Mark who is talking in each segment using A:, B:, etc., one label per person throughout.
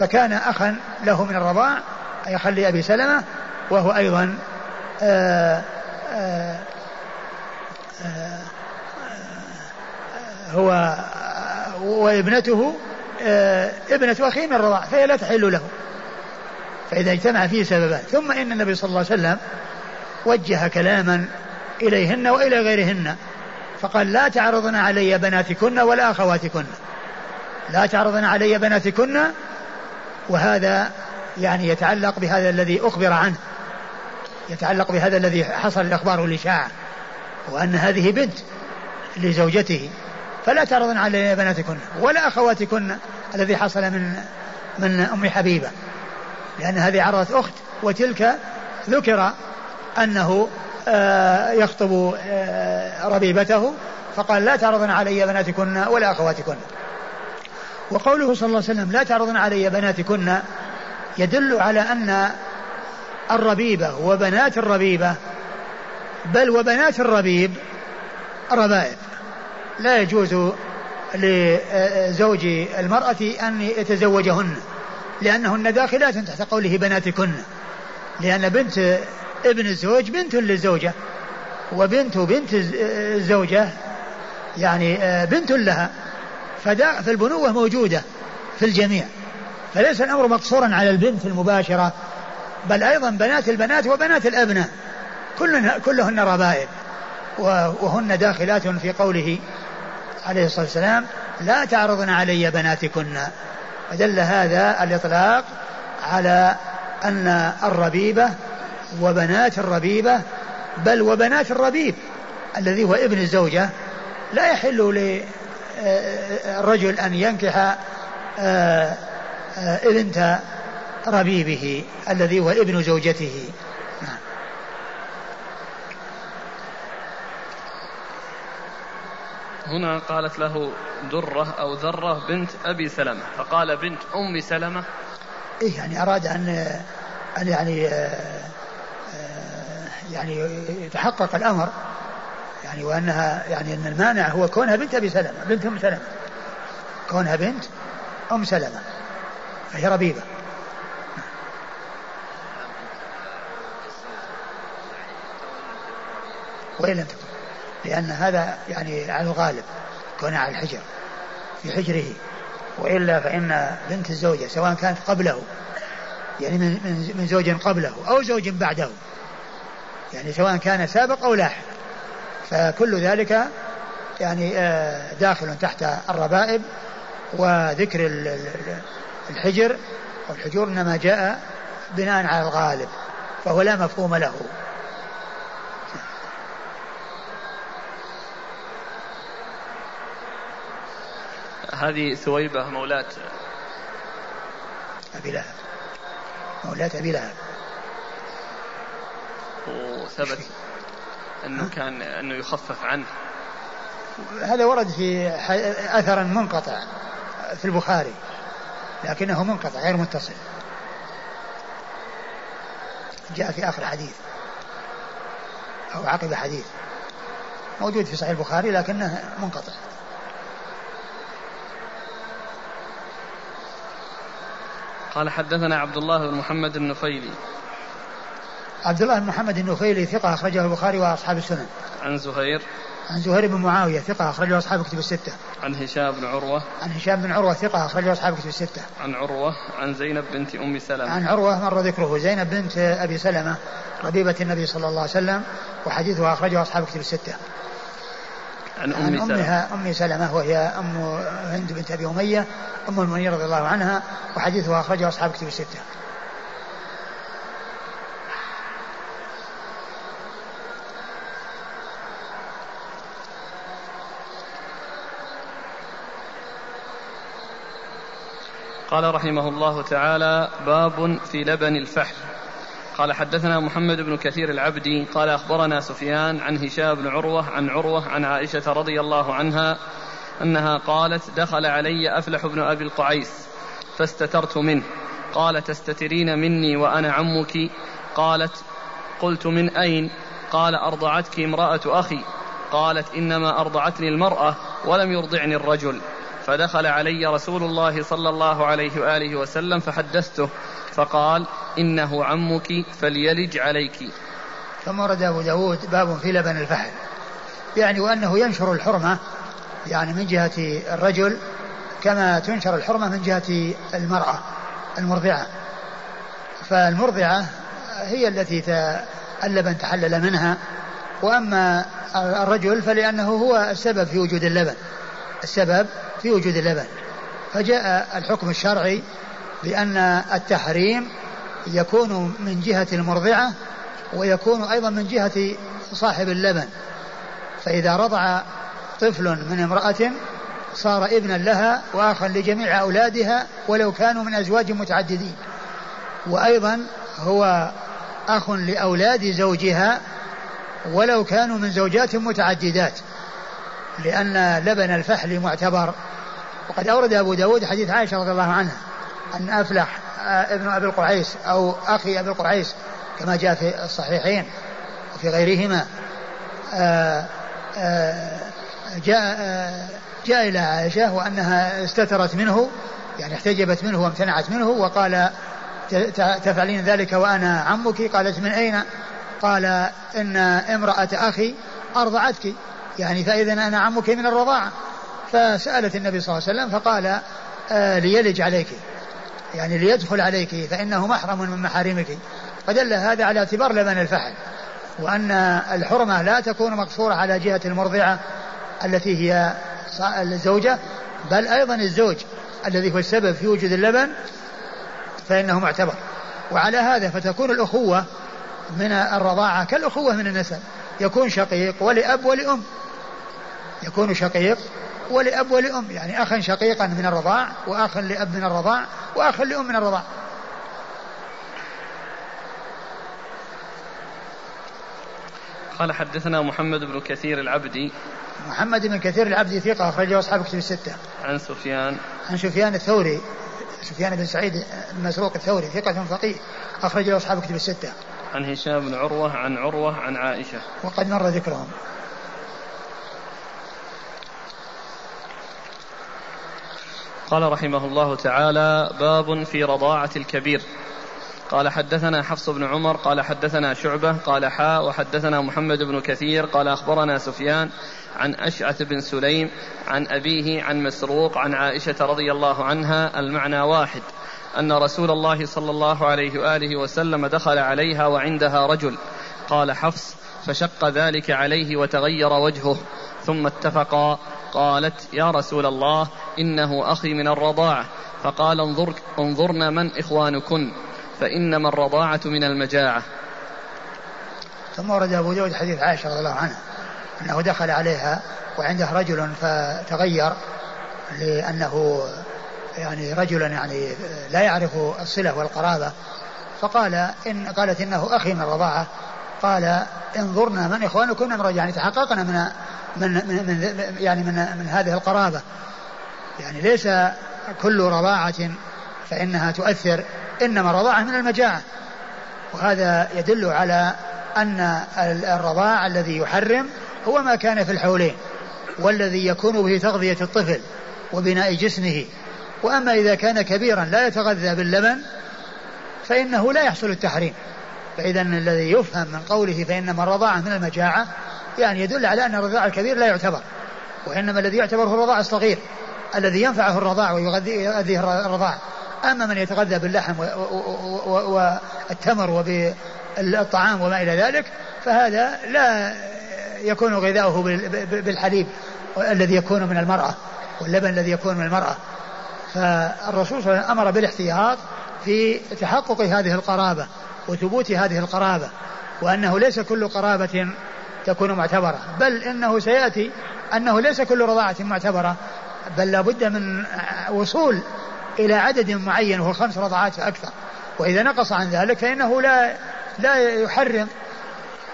A: فكان أخا له من الرضاع أي أخا لأبي سلمة وهو أيضا آآ آآ آآ هو وابنته ابنة أخيه من الرضاع فهي لا تحل له. فإذا اجتمع فيه سببان ثم إن النبي صلى الله عليه وسلم وجه كلاما إليهن وإلى غيرهن فقال لا تعرضن علي بناتكن ولا أخواتكن. لا تعرضن علي بناتكن وهذا يعني يتعلق بهذا الذي أخبر عنه يتعلق بهذا الذي حصل الإخبار والإشاعة وأن هذه بنت لزوجته فلا تعرضن علي بناتكن ولا أخواتكن الذي حصل من من أم حبيبة لأن هذه عرضت أخت وتلك ذكر أنه آه، يخطب آه، ربيبته فقال لا تعرضن علي بناتكن ولا أخواتكن. وقوله صلى الله عليه وسلم لا تعرضن علي بناتكن يدل على أن الربيبة وبنات الربيبة بل وبنات الربيب ربائب. لا يجوز لزوج المرأة أن يتزوجهن لأنهن داخلات تحت قوله بناتكن لأن بنت ابن الزوج بنت للزوجة وبنت بنت الزوجة يعني بنت لها. فالبنوة موجودة في الجميع. فليس الأمر مقصورا على البنت المباشرة بل أيضا بنات البنات وبنات الأبناء. كلهن, كلهن ربائب وهن داخلات في قوله عليه الصلاة والسلام لا تعرضن علي بناتكن. ودل هذا الإطلاق على أن الربيبة وبنات الربيبة بل وبنات الربيب الذي هو ابن الزوجة لا يحل للرجل أن ينكح آه، آه، ابنة ربيبه الذي هو ابن زوجته.
B: هنا قالت له درة أو ذرة بنت أبي سلمة فقال بنت أم سلمة
A: إيه يعني أراد أن أن يعني آه، يعني يتحقق الأمر. يعني وأنها يعني أن المانع هو كونها بنت أبي سلمة بنت أم سلمة. كونها بنت أم سلمة. فهي ربيبة. وإن لم تكن. لأن هذا يعني على الغالب كون على الحجر في حجره. وإلا فإن بنت الزوجة سواء كانت قبله يعني من من زوج قبله أو زوج بعده يعني سواء كان سابق أو لاحق. فكل ذلك يعني آه، داخل تحت الربائب وذكر الحجر والحجور إنما جاء بناء على الغالب فهو لا مفهوم له.
B: هذه ثويبة مولاة
A: أبي لهب. مولاة أبي لهب.
B: وثبت أنه كان أنه يخفف عنه.
A: هذا ورد في أثر منقطع في البخاري لكنه منقطع غير متصل. جاء في آخر حديث أو عقب حديث. موجود في صحيح البخاري لكنه منقطع.
B: قال حدثنا عبد الله بن محمد النفيلي
A: عبد الله بن محمد النفيلي ثقة أخرجه البخاري وأصحاب السنن
B: عن زهير
A: عن زهير بن معاوية ثقة أخرجه أصحاب كتب الستة.
B: عن هشام بن عروة.
A: عن هشام بن عروة ثقة أخرجه أصحاب كتب الستة.
B: عن عروة عن زينب بنت أم سلمة.
A: عن عروة مر ذكره زينب بنت أبي سلمة ربيبة النبي صلى الله عليه وسلم وحديثها أخرجه أصحاب كتب الستة.
B: عن أم
A: عن أمها أم سلمة وهي أم هند بنت أبي أمية أم المؤمنين رضي الله عنها وحديثها أخرجه أصحاب كتب الستة.
B: قال رحمه الله تعالى باب في لبن الفحل. قال حدثنا محمد بن كثير العبدي قال أخبرنا سفيان عن هشام بن عروة عن عروة عن عائشة رضي الله عنها أنها قالت دخل علي أفلح بن أبي القعيس فاستترت منه. قال تستترين مني وأنا عمك؟ قالت قلت من أين؟ قال أرضعتك امرأة أخي. قالت إنما أرضعتني المرأة ولم يرضعني الرجل. فدخل علي رسول الله صلى الله عليه وآله وسلم فحدثته فقال إنه عمك فليلج عليك.
A: ثم ورد أبو داود باب في لبن الفحل يعني وأنه ينشر الحرمة يعني من جهة الرجل كما تنشر الحرمة من جهة المرأة المرضعة. فالمرضعة هي التي اللبن تحلل منها وأما الرجل فلأنه هو السبب في وجود اللبن. السبب في وجود اللبن. فجاء الحكم الشرعي بأن التحريم يكون من جهة المرضعة ويكون أيضا من جهة صاحب اللبن. فإذا رضع طفل من امرأة صار ابنا لها وآخا لجميع أولادها ولو كانوا من أزواج متعددين. وأيضا هو أخ لأولاد زوجها ولو كانوا من زوجات متعددات. لأن لبن الفحل معتبر. وقد أورد أبو داود حديث عائشة رضي الله عنها أن أفلح آه، ابن أبي القرعيس أو أخي أبي القرعيس كما جاء في الصحيحين وفي غيرهما. آه، آه، جاء جاء إلى عائشة وأنها استترت منه يعني احتجبت منه وامتنعت منه وقال تفعلين ذلك وأنا عمك؟ قالت من أين؟ قال إن امرأة أخي أرضعتك. يعني فإذا أنا عمك من الرضاعة. فسألت النبي صلى الله عليه وسلم فقال آه ليلج عليك. يعني ليدخل عليك فإنه محرم من محارمك. فدل هذا على اعتبار لبن الفحل وأن الحرمة لا تكون مقصورة على جهة المرضعة التي هي الزوجة بل أيضا الزوج الذي هو السبب في وجود اللبن فإنه معتبر. وعلى هذا فتكون الأخوة من الرضاعة كالأخوة من النسب. يكون شقيق ولأب ولأم يكون شقيق ولأب ولأم يعني أخا شقيقا من الرضاع وأخا لأب من الرضاع وأخا لأم من الرضاع
B: قال حدثنا محمد بن كثير العبدي
A: محمد بن كثير العبدي ثقة أخرجه أصحاب كتب الستة.
B: عن سفيان
A: عن سفيان الثوري سفيان بن سعيد المسروق الثوري ثقة فقيه أخرجه أصحاب كتب الستة.
B: عن هشام بن عروة عن عروة عن عائشة.
A: وقد مر ذكرهم.
B: قال رحمه الله تعالى باب في رضاعة الكبير قال حدثنا حفص بن عمر قال حدثنا شعبة قال حاء وحدثنا محمد بن كثير قال أخبرنا سفيان عن أشعث بن سليم عن أبيه عن مسروق عن عائشة رضي الله عنها المعنى واحد أن رسول الله صلى الله عليه وآله وسلم دخل عليها وعندها رجل. قال حفص فشق ذلك عليه وتغير وجهه ثم اتفقا قالت يا رسول الله إنه أخي من الرضاعة. فقال انظر انظرن من إخوانكن فإنما الرضاعة من المجاعة.
A: ثم ورد أبو داود حديث عائشة رضي الله عنها أنه دخل عليها وعنده رجل فتغير لأنه يعني رجلا يعني لا يعرف الصلة والقرابة فقال إن قالت إنه أخي من الرضاعة قال انظرنا من إخوانكم من يعني تحققنا من من من, من يعني من من هذه القرابة. يعني ليس كل رضاعة فإنها تؤثر إنما الرضاعة من المجاعة. وهذا يدل على أن الرضاع الذي يحرم هو ما كان في الحولين والذي يكون به تغذية الطفل وبناء جسمه. وأما إذا كان كبيرا لا يتغذى باللبن فإنه لا يحصل التحريم. فإذا الذي يفهم من قوله فإنما الرضاعة من المجاعة يعني يدل على أن الرضاع الكبير لا يعتبر وإنما الذي يعتبر هو الرضاع الصغير الذي ينفعه الرضاع ويغذيه الرضاع. أما من يتغذى باللحم والتمر وبالطعام وما إلى ذلك فهذا لا يكون غذاؤه بالحليب الذي يكون من المرأة واللبن الذي يكون من المرأة. فالرسول صلى الله عليه وسلم أمر بالاحتياط في تحقق هذه القرابة وثبوت هذه القرابة وأنه ليس كل قرابة تكون معتبرة بل إنه سيأتي أنه ليس كل رضاعة معتبرة بل لابد من وصول إلى عدد معين وهو خمس رضعات فأكثر وإذا نقص عن ذلك فإنه لا لا يحرم.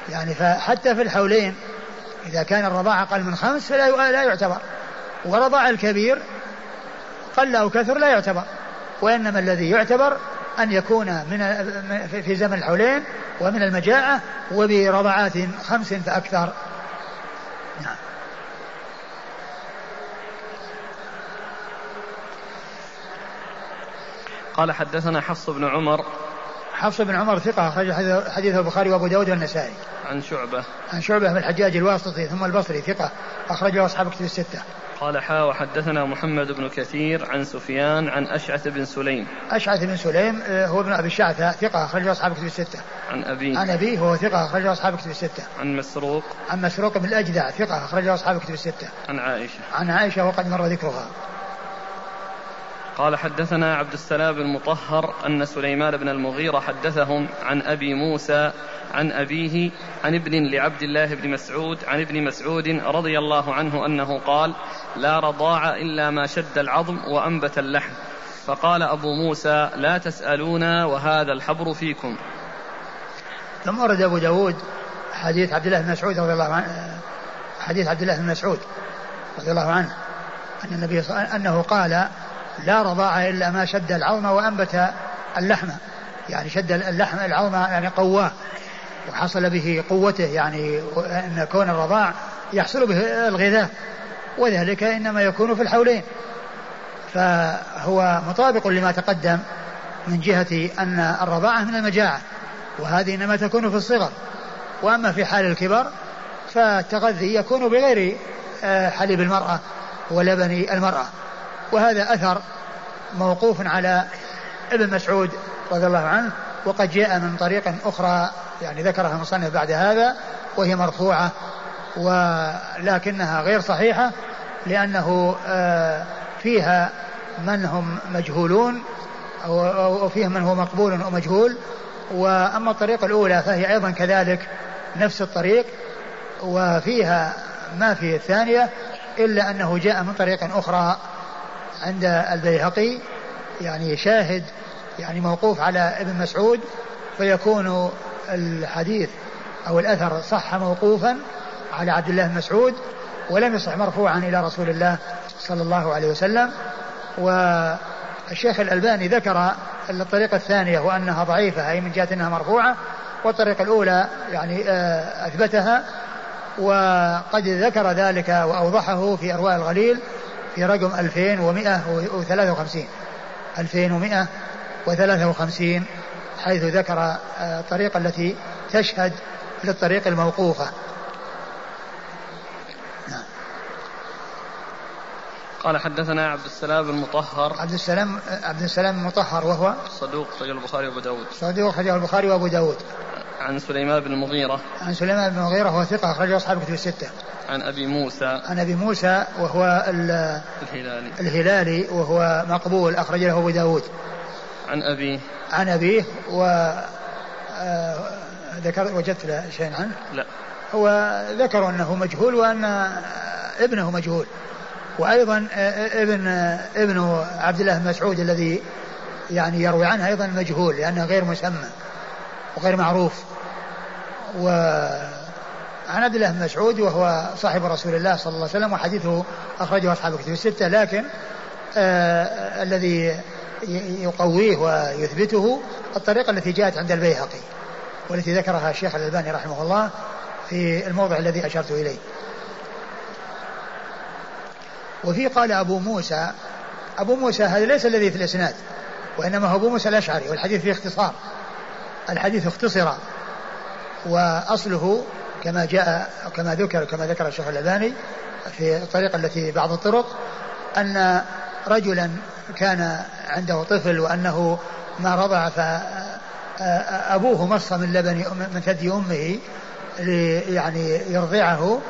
A: يعني فحتى في الحولين إذا كان الرضاعة أقل من خمس فلا لا يعتبر ورضاع الكبير قل أو كثر لا يعتبر وإنما الذي يعتبر أن يكون من في زمن الحولين ومن المجاعة وبرضعات خمس فأكثر. نعم.
B: قال حدثنا حفص بن عمر.
A: حفص بن عمر ثقة أخرج حديثه البخاري وأبو داود والنسائي.
B: عن شعبة.
A: عن شعبة بن الحجاج الواسطي ثم البصري ثقة أخرجه أصحاب كتب الستة.
B: قال حا وحدثنا محمد بن كثير عن سفيان عن أشعث بن سليم.
A: أشعث بن سليم آه، هو ابن أبي الشعثة ثقة أخرجه أصحاب كتب الستة.
B: عن أبيه.
A: عن أبيه هو ثقة أخرجه أصحاب كتب الستة.
B: عن مسروق.
A: عن مسروق بن الأجدع ثقة أخرجه أصحاب كتب الستة.
B: عن عائشة.
A: عن عائشة وقد مر ذكرها.
B: قال حدثنا عبد السلام المطهر أن سليمان بن المغيرة حدثهم عن أبي موسى عن أبيه عن ابن لعبد الله بن مسعود عن ابن مسعود رضي الله عنه أنه قال لا رضاع إلا ما شد العظم وأنبت اللحم فقال أبو موسى لا تسألونا وهذا الحبر فيكم
A: ثم ورد أبو داود حديث عبد الله بن مسعود رضي الله عنه حديث عبد الله بن مسعود رضي الله عنه أن النبي أنه قال لا رضاع إلا ما شد العظم وأنبت اللحم. يعني شد اللحم العظم يعني قواه وحصل به قوته يعني أن كون الرضاع يحصل به الغذاء وذلك إنما يكون في الحولين. فهو مطابق لما تقدم من جهة أن الرضاعة من المجاعة وهذه إنما تكون في الصغر. وأما في حال الكبر فالتغذي يكون بغير آه، حليب المرأة ولبن المرأة. وهذا أثر موقوف على ابن مسعود رضي الله عنه وقد جاء من طريق أخرى يعني ذكرها المصنف بعد هذا وهي مرفوعة ولكنها غير صحيحة لأنه آه، فيها من هم مجهولون أو فيها من هو مقبول أو مجهول وأما الطريقة الأولى فهي أيضا كذلك نفس الطريق وفيها ما في الثانية إلا أنه جاء من طريق أخرى عند البيهقي يعني شاهد يعني موقوف على ابن مسعود فيكون الحديث أو الأثر صح موقوفا على عبد الله بن مسعود ولم يصح مرفوعا إلى رسول الله صلى الله عليه وسلم. والشيخ الألباني ذكر الطريقة الثانية وأنها ضعيفة أي من جهة أنها مرفوعة والطريقة الأولى يعني آه، أثبتها وقد ذكر ذلك وأوضحه في أرواء الغليل في رقم 2153 2153 حيث ذكر آه، الطريقة التي تشهد للطريق الموقوفة.
B: قال حدثنا عبد السلام المطهر
A: عبد السلام عبد السلام المطهر وهو
B: صدوق خرج البخاري وأبو داود.
A: صدوق خرج البخاري وأبو داود.
B: عن سليمان بن المغيرة
A: عن سليمان بن المغيرة وهو ثقة أخرجه أصحاب كتب الستة.
B: عن أبي موسى.
A: عن أبي موسى وهو
B: الهلالي.
A: الهلالي وهو مقبول أخرج له أبو داود.
B: عن أبيه
A: عن أبيه و آه، ذكر وجدت له شيء عنه؟
B: لا.
A: هو ذكر أنه مجهول وأن ابنه مجهول. وأيضا آه، ابن ابن عبد الله مسعود الذي يعني يروي عنه أيضا مجهول لأنه غير مسمى وغير معروف. و عن عبد الله بن مسعود وهو صاحب رسول الله صلى الله عليه وسلم وحديثه أخرجه أصحاب الكتب الستة لكن آه الذي يقويه ويثبته الطريقة التي جاءت عند البيهقي والتي ذكرها الشيخ الألباني رحمه الله في الموضع الذي أشرت إليه. وفي قال أبو موسى أبو موسى هذا ليس الذي في الإسناد وإنما هو أبو موسى الأشعري والحديث فيه اختصار. الحديث اختصر وأصله كما جاء كما ذكر كما ذكر الشيخ الألباني في الطريقة التي بعض الطرق أن رجلا كان عنده طفل وأنه ما رضع فأبوه مص من لبن من ثدي أمه يعني يرضعه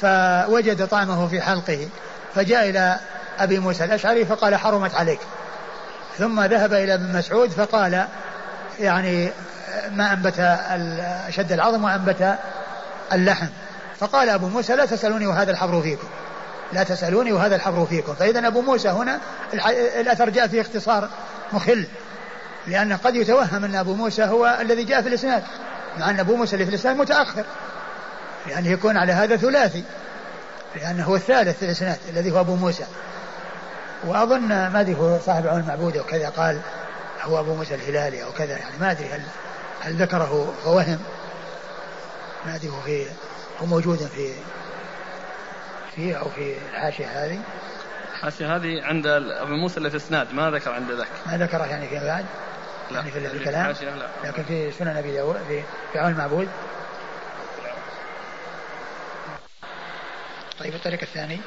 A: فوجد طعمه في حلقه. فجاء إلى أبي موسى الأشعري فقال حرمت عليك. ثم ذهب إلى ابن مسعود فقال يعني ما أنبت شد العظم وأنبت اللحم. فقال أبو موسى لا تسألوني وهذا الحبر فيكم. لا تسألوني وهذا الحبر فيكم. فإذا أبو موسى هنا الأثر جاء فيه اختصار مخل. لأن قد يتوهم أن أبو موسى هو الذي جاء في الإسناد مع أن أبو موسى اللي في الإسناد متأخر. لأنه يكون على هذا ثلاثي. لأنه هو الثالث في الإسناد الذي هو أبو موسى. وأظن ما أدري هو صاحب عون المعبود أو كذا قال هو أبو موسى الهلالي أو كذا يعني ما أدري هل هل ذكره فوهم ما أدري هو في هو موجود في فيه أو في الحاشية هذه.
B: الحاشية هذه عند أبو موسى اللي في إسناد ما ذكر عند ذاك.
A: ما ذكره يعني في بعد؟
B: لا
A: يعني في الكلام؟
B: لا.
A: لكن في سنن أبي داود في في عون المعبود. طيب الطريق الثاني.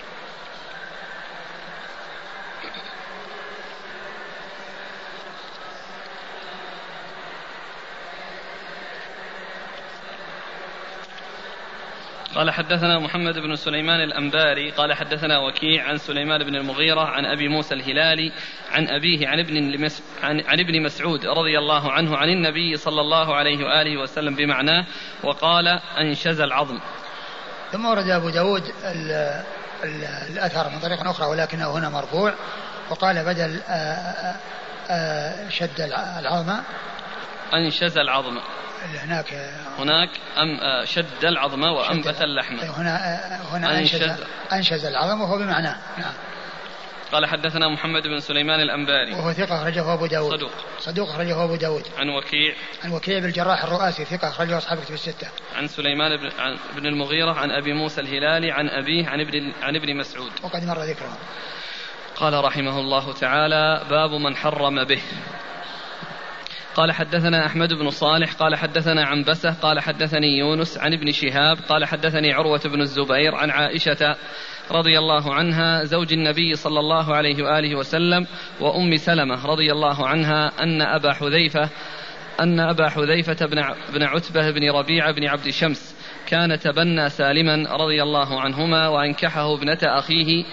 B: قال حدثنا محمد بن سليمان الأنباري قال حدثنا وكيع عن سليمان بن المغيرة عن أبي موسى الهلالي عن أبيه عن ابن عن, عن ابن مسعود رضي الله عنه عن النبي صلى الله عليه وآله وسلم بمعناه وقال أنشز العظم.
A: ثم ورد أبو داود ال ال الأثر من طريق أخرى ولكنه هنا مرفوع وقال بدل آآ آآ شد العظم
B: أنشز العظم
A: هناك.
B: هناك أم شد العظم وأنبت اللحم.
A: هنا هنا أنشز, أنشز العظم وهو بمعناه. نعم.
B: قال حدثنا محمد بن سليمان الأنباري.
A: وهو ثقة أخرجه أبو داود.
B: صدوق.
A: صدوق أخرجه أبو داود.
B: عن وكيع.
A: عن وكيع بن الجراح الرؤاسي ثقة أخرجه أصحاب كتب الستة.
B: عن سليمان بن, عن بن المغيرة عن أبي موسى الهلالي عن أبيه عن ابن عن ابن مسعود.
A: وقد مر ذكره.
B: قال رحمه الله تعالى باب من حرم به. قال حدثنا أحمد بن صالح قال حدثنا عنبسة قال حدثني يونس عن ابن شهاب قال حدثني عروة بن الزبير عن عائشة رضي الله عنها زوج النبي صلى الله عليه وآله وسلم وأم سلمة رضي الله عنها أن أبا حذيفة أن أبا حذيفة بن عتبة بن ربيعة بن عبد شمس كان تبنى سالما رضي الله عنهما وأنكحه ابنة أخيه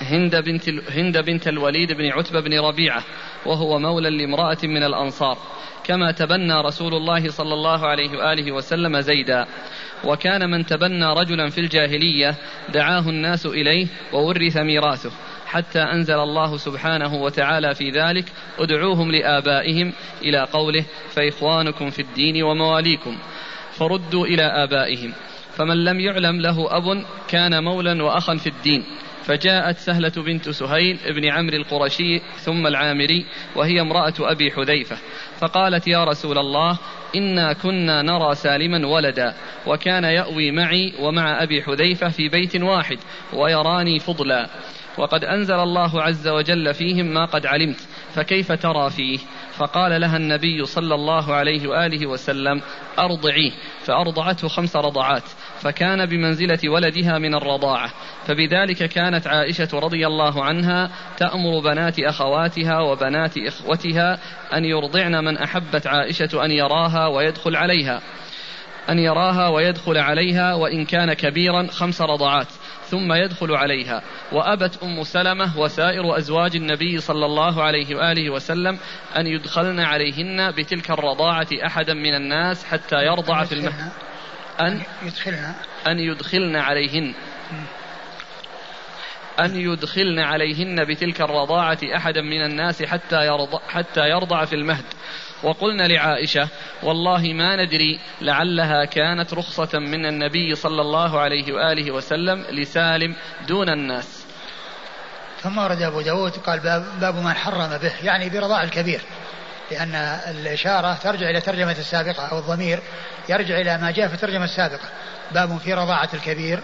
B: هند بنت هند بنت الوليد بن عتبة بن ربيعة وهو مولى لامرأة من الأنصار. كما تبنى رسول الله صلى الله عليه وآله وسلم زيدا. وكان من تبنى رجلا في الجاهلية دعاه الناس إليه وورث ميراثه حتى أنزل الله سبحانه وتعالى في ذلك ادعوهم لآبائهم إلى قوله فإخوانكم في الدين ومواليكم فردوا إلى آبائهم. فمن لم يعلم له أب كان مولا وأخا في الدين. فجاءت سهلة بنت سهيل ابن عمرو القرشي ثم العامري وهي امرأة أبي حذيفة. فقالت يا رسول الله إنا كنا نرى سالما ولدا وكان يأوي معي ومع أبي حذيفة في بيت واحد ويراني فضلا. وقد أنزل الله عز وجل فيهم ما قد علمت فكيف ترى فيه؟ فقال لها النبي صلى الله عليه وآله وسلم أرضعيه. فأرضعته خمس رضعات. فكان بمنزلة ولدها من الرضاعة. فبذلك كانت عائشة رضي الله عنها تأمر بنات أخواتها وبنات إخوتها أن يرضعن من أحبت عائشة أن يراها ويدخل عليها. أن يراها ويدخل عليها وإن كان كبيرا خمس رضعات ثم يدخل عليها. وأبت أم سلمة وسائر أزواج النبي صلى الله عليه وآله وسلم أن يدخلن عليهن بتلك الرضاعة أحدا من الناس حتى يرضع في المهد أن يدخلن أن يدخلن عليهن. أن يدخلن عليهن بتلك الرضاعة أحدا من الناس حتى يرضع, حتى يرضع في المهد. وقلنا لعائشة والله ما ندري لعلها كانت رخصة من النبي صلى الله عليه وآله وسلم لسالم دون الناس.
A: ثم ورد أبو داود قال باب, باب من حرم به يعني برضاع الكبير. لأن الإشارة ترجع إلى ترجمة السابقة أو الضمير يرجع إلى ما جاء في الترجمة السابقة. باب في رضاعة الكبير.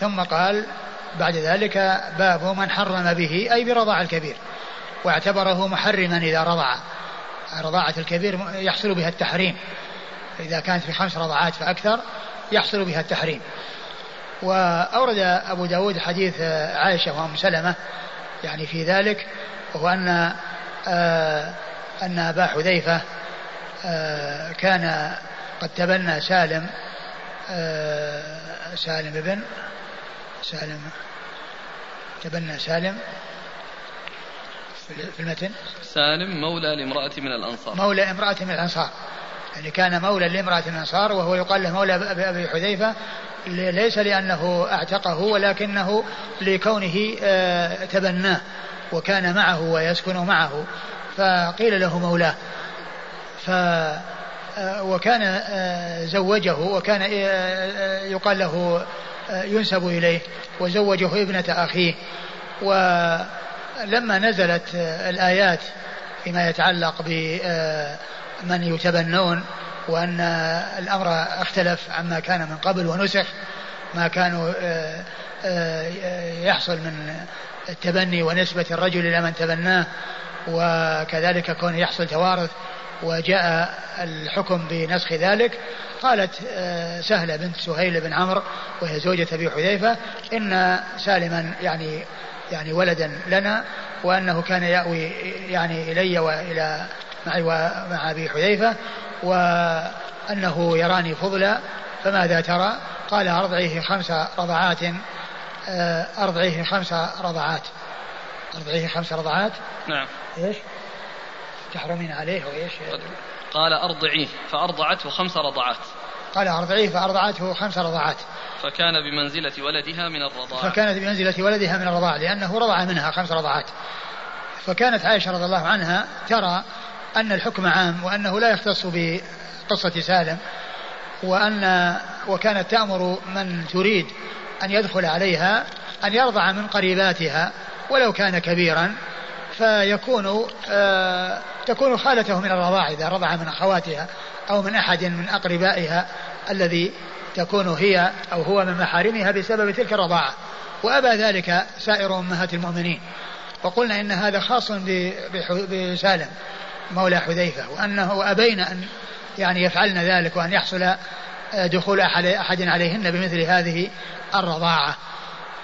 A: ثم قال بعد ذلك باب من حرم به أي برضاع الكبير. واعتبره محرما إذا رضع. رضاعة الكبير يحصل بها التحريم. إذا كانت في خمس رضعات فأكثر يحصل بها التحريم. وأورد أبو داود حديث عائشة وأم سلمة يعني في ذلك وهو أن آه أن أبا حذيفة آه كان قد تبنى سالم آه سالم ابن سالم تبنى سالم في المتن.
B: سالم مولى لامرأة من الأنصار.
A: مولى امرأة من الأنصار. يعني كان مولى لامرأة من الأنصار وهو يقال له مولى أبي حذيفة ليس لأنه أعتقه ولكنه لكونه آه، تبناه وكان معه ويسكن معه. فقيل له مولاه. ف آه، وكان آه، زوجه وكان يقال له ينسب إليه وزوجه ابنة أخيه. ولما نزلت الآيات فيما يتعلق بمن يتبنون وأن الأمر اختلف عما كان من قبل ونسخ ما كانوا يحصل من التبني ونسبة الرجل إلى من تبناه. وكذلك كونه يحصل توارث وجاء الحكم بنسخ ذلك قالت آه، سهلة بنت سهيل بن عمرو وهي زوجة أبي حذيفة إن سالما يعني يعني ولدا لنا وأنه كان يأوي يعني إلي وإلى معي ومع أبي حذيفة وأنه يراني فضلا فماذا ترى؟ قال أرضعيه خمس رضعات آه، أرضعيه خمس رضعات. أرضعيه خمس رضعات.
B: نعم.
A: إيش؟ تحرمين عليه وإيش؟
B: قال أرضعيه فأرضعته خمس رضعات.
A: قال أرضعيه فأرضعته خمس رضعات.
B: فكان بمنزلة ولدها من الرضاعة
A: فكانت بمنزلة ولدها من الرضاعة لأنه رضع منها خمس رضعات. فكانت عائشة رضي الله عنها ترى أن الحكم عام وأنه لا يختص بقصة سالم وأن وكانت تأمر من تريد أن يدخل عليها أن يرضع من قريباتها. ولو كان كبيرا فيكون آه تكون خالته من الرضاع إذا رضع من أخواتها أو من أحد من أقربائها الذي تكون هي أو هو من محارمها بسبب تلك الرضاعة. وأبى ذلك سائر أمهات المؤمنين. وقلنا إن هذا خاص بسالم مولى حذيفة وأنه وأبين أن يعني يفعلن ذلك وأن يحصل آه، دخول أحد, أحد عليهن بمثل هذه الرضاعة.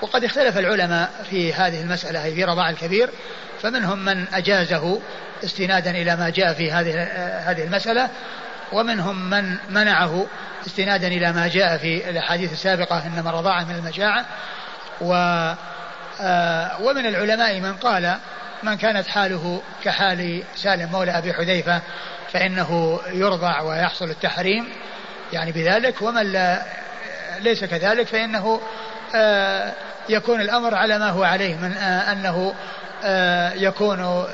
A: وقد اختلف العلماء في هذه المسألة في رضاع الكبير فمنهم من أجازه استنادا إلى ما جاء في هذه هذه المسألة ومنهم من منعه استنادا إلى ما جاء في الأحاديث السابقة إنما الرضاعة من المجاعة و آه، ومن العلماء من قال من كانت حاله كحال سالم مولى أبي حذيفة فإنه يرضع ويحصل التحريم يعني بذلك ومن لا ليس كذلك فإنه يكون الأمر على ما هو عليه من آه، أنه يكون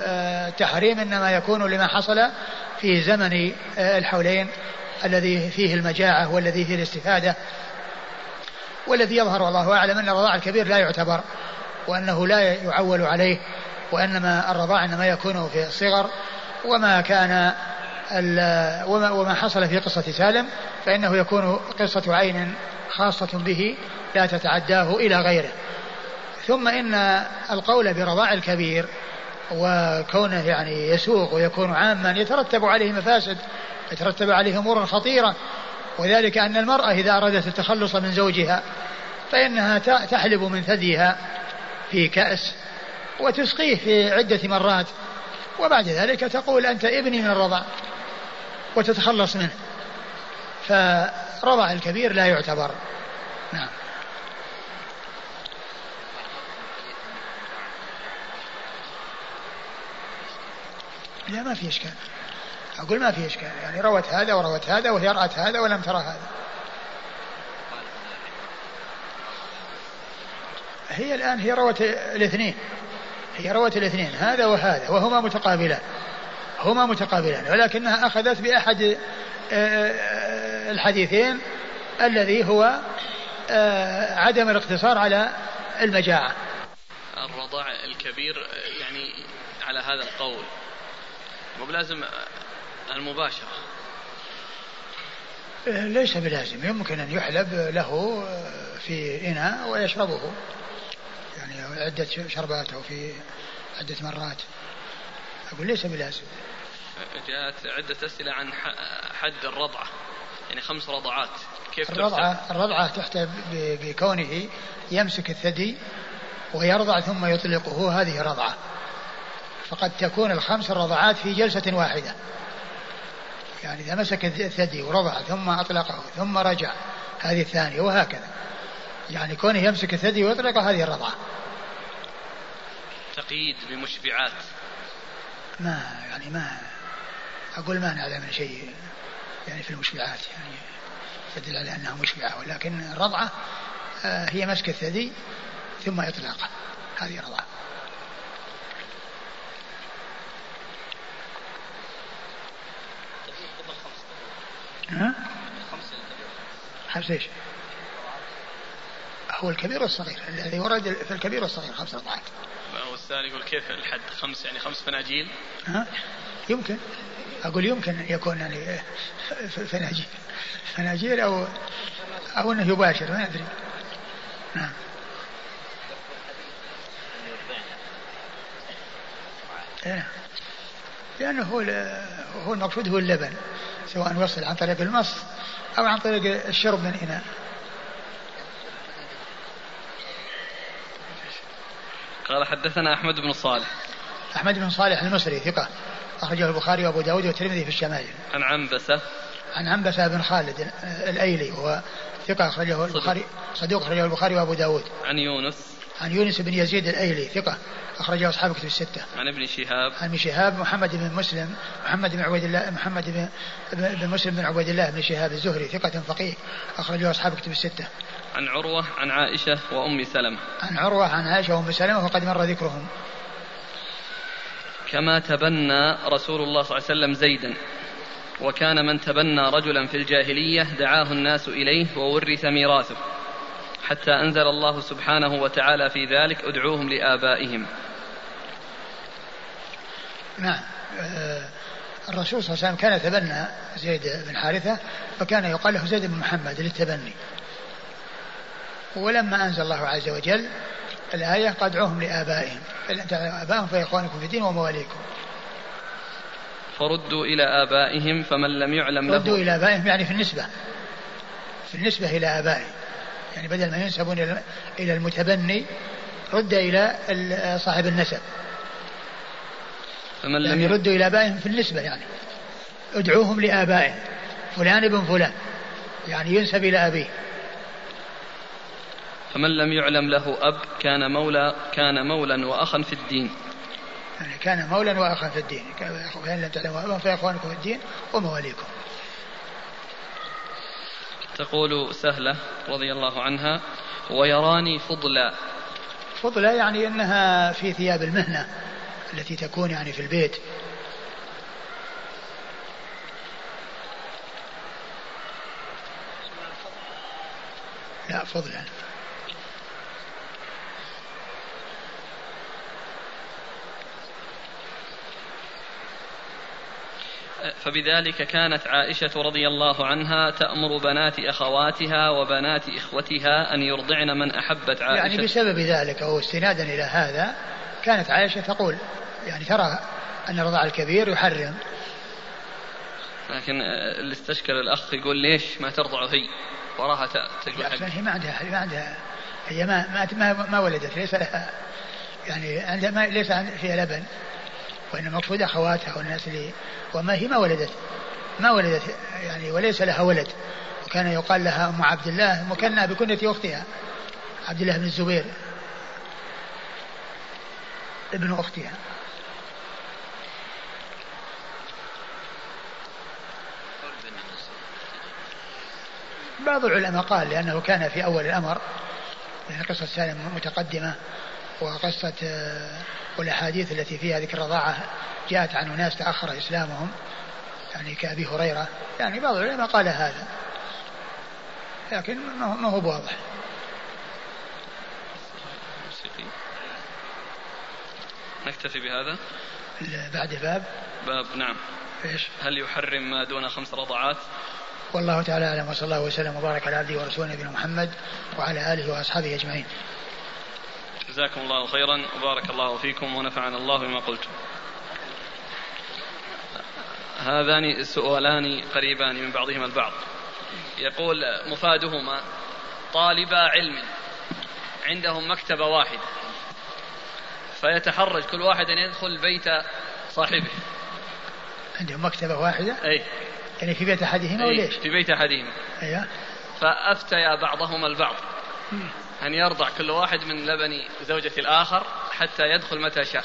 A: تحريم إنما يكون لما حصل في زمن الحولين الذي فيه المجاعة والذي فيه الاستفادة والذي يظهر والله أعلم أن الرضاع الكبير لا يعتبر وأنه لا يعول عليه وإنما الرضاع إنما يكون في الصغر وما كان وما حصل في قصة سالم فإنه يكون قصة عين خاصة به لا تتعداه إلى غيره. ثم إن القول برضاع الكبير وكونه يعني يسوق ويكون عاما يترتب عليه مفاسد يترتب عليه امور خطيرة. وذلك أن المرأة إذا أرادت التخلص من زوجها فإنها تحلب من ثديها في كأس وتسقيه في عدة مرات. وبعد ذلك تقول أنت ابني من الرضع وتتخلص منه. فرضع الكبير لا يعتبر. نعم. لا ما في إشكال أقول ما في إشكال يعني روت هذا وروت هذا وهي رأت هذا ولم ترى هذا. هي الآن هي روت الاثنين. هي روت الاثنين هذا وهذا وهما متقابلان. هما متقابلان ولكنها أخذت بأحد آه، آه، الحديثين الذي هو آه، عدم الاقتصار على المجاعة.
B: الرضاع الكبير يعني على هذا القول. مو بلازم المباشرة.
A: إيه، ليس بلازم. يمكن أن يحلب له في إناء ويشربه. يعني عدة شربات أو في عدة مرات. أقول ليس بلازم.
B: جاءت عدة أسئلة عن حد الرضعة يعني خمس رضعات.
A: كيف الرضعة؟ الرضعة تحت بكونه يمسك الثدي ويرضع ثم يطلقه. هذه رضعة. فقد تكون الخمس الرضعات في جلسة واحدة. يعني إذا مسك الثدي ورضع ثم أطلقه ثم رجع هذه الثانية وهكذا. يعني كونه يمسك الثدي ويطلقه هذه الرضعة.
B: تقييد بمشبعات
A: ما يعني ما أقول ما نعلم شيء يعني في المشبعات يعني يدل على أنها مشبعة ولكن الرضعة آه، هي مسك الثدي ثم إطلاقه. هذه الرضعة ها؟ خمس إيش؟ هو الكبير والصغير الذي ورد في الكبير والصغير خمس رضعات
B: هو الثاني يقول كيف الحد خمس يعني خمس فناجيل؟
A: ها؟ يمكن أقول يمكن يكون يعني فناجيل فناجيل أو أو إنه يباشر ما أدري نعم إيه. لأنه هو هو المقصود هو اللبن سواء وصل عن طريق المص أو عن طريق الشرب من إناء.
B: قال حدثنا أحمد بن صالح.
A: أحمد بن صالح المصري ثقة. أخرجه البخاري وأبو داود والترمذي في الشمائل.
B: عن عنبسة.
A: عن عنبسة بن خالد الأيلي وهو ثقة أخرجه البخاري صدوق أخرجه البخاري وأبو داود.
B: عن يونس.
A: عن يونس بن يزيد الأيلي ثقة أخرجه أصحاب كتب الستة.
B: عن ابن شهاب.
A: عن ابن شهاب محمد بن مسلم محمد بن عبيد الله محمد بن, بن مسلم بن عبيد الله بن شهاب الزهري ثقة فقيه أخرجه أصحاب كتب الستة.
B: عن عروة عن عائشة وأم سلمة.
A: عن عروة عن عائشة وأم سلمة وقد مر ذكرهم.
B: كما تبنى رسول الله صلى الله عليه وسلم زيدا وكان من تبنى رجلا في الجاهلية دعاه الناس إليه وورث ميراثه حتى أنزل الله سبحانه وتعالى في ذلك ادعوهم لآبائهم.
A: نعم. آه، الرسول صلى الله عليه وسلم كان يتبنى زيد بن حارثة فكان يقال له زيد بن محمد للتبني. ولما أنزل الله عز وجل الآية قد ادعوهم لآبائهم. فإن آبائهم فإخوانكم في الدين ومواليكم.
B: فردوا إلى آبائهم فمن لم يعلم له
A: ردوا إلى آبائهم يعني في النسبة. في النسبة إلى آبائهم. يعني بدل ما ينسبون إلى المتبني رد إلى صاحب النسب. فمن لم يعني يردوا إلى آبائهم في النسبة يعني. ادعوهم لآبائهم. فلان ابن فلان. يعني ينسب إلى أبيه.
B: فمن لم يعلم له أب كان مولى كان مولا وأخا في الدين.
A: يعني كان مولا وأخا في الدين. فإن لم تعلموا أبا فإخوانكم في الدين ومواليكم.
B: تقول سهلة رضي الله عنها ويراني فضلا.
A: فضلا يعني أنها في ثياب المهنة التي تكون يعني في البيت. لا فضلا.
B: فبذلك كانت عائشة رضي الله عنها تأمر بنات أخواتها وبنات إخوتها أن يرضعن من أحبت عائشة.
A: يعني بسبب ذلك أو استنادا إلى هذا كانت عائشة تقول يعني ترى أن الرضاع الكبير يحرم.
B: لكن اللي استشكل الأخ يقول ليش ما ترضع هي؟ وراها
A: تقول هي ما عندها ما عندها هي ما ما ما ولدت ليس لها يعني عندها ما ليس فيها لبن. وإنما المقصود أخواتها والناس اللي وما هي ما ولدت. ما ولدت يعني وليس لها ولد. وكان يقال لها أم عبد الله مكنى بكنة أختها عبد الله بن الزبير. ابن أختها. بعض العلماء قال لأنه كان في أول الأمر يعني قصة سالم متقدمة وقصة آه، والأحاديث التي فيها ذكر الرضاعة جاءت عن أناس تأخر إسلامهم يعني كأبي هريرة يعني بعض العلماء قال هذا. لكن ما هو بواضح.
B: نكتفي بهذا؟
A: بعد باب.
B: باب نعم.
A: إيش؟
B: هل يحرم ما دون خمس رضعات؟
A: والله تعالى أعلم وصلى الله وسلم وبارك على عبده ورسوله نبينا محمد وعلى آله وأصحابه أجمعين.
B: جزاكم الله خيرا وبارك الله فيكم ونفعنا الله بما قلتم. هذان سؤالان قريبان من بعضهما البعض. يقول مفادهما طالبا علم عندهم مكتبة واحدة فيتحرج كل واحد أن يدخل بيت صاحبه.
A: عندهم مكتبة واحدة؟
B: أي.
A: يعني في بيت أحدهما ولا
B: في بيت أحدهما.
A: أيوه.
B: فأفتيا بعضهما البعض. أن يرضع كل واحد من لبن زوجة الآخر حتى يدخل متى شاء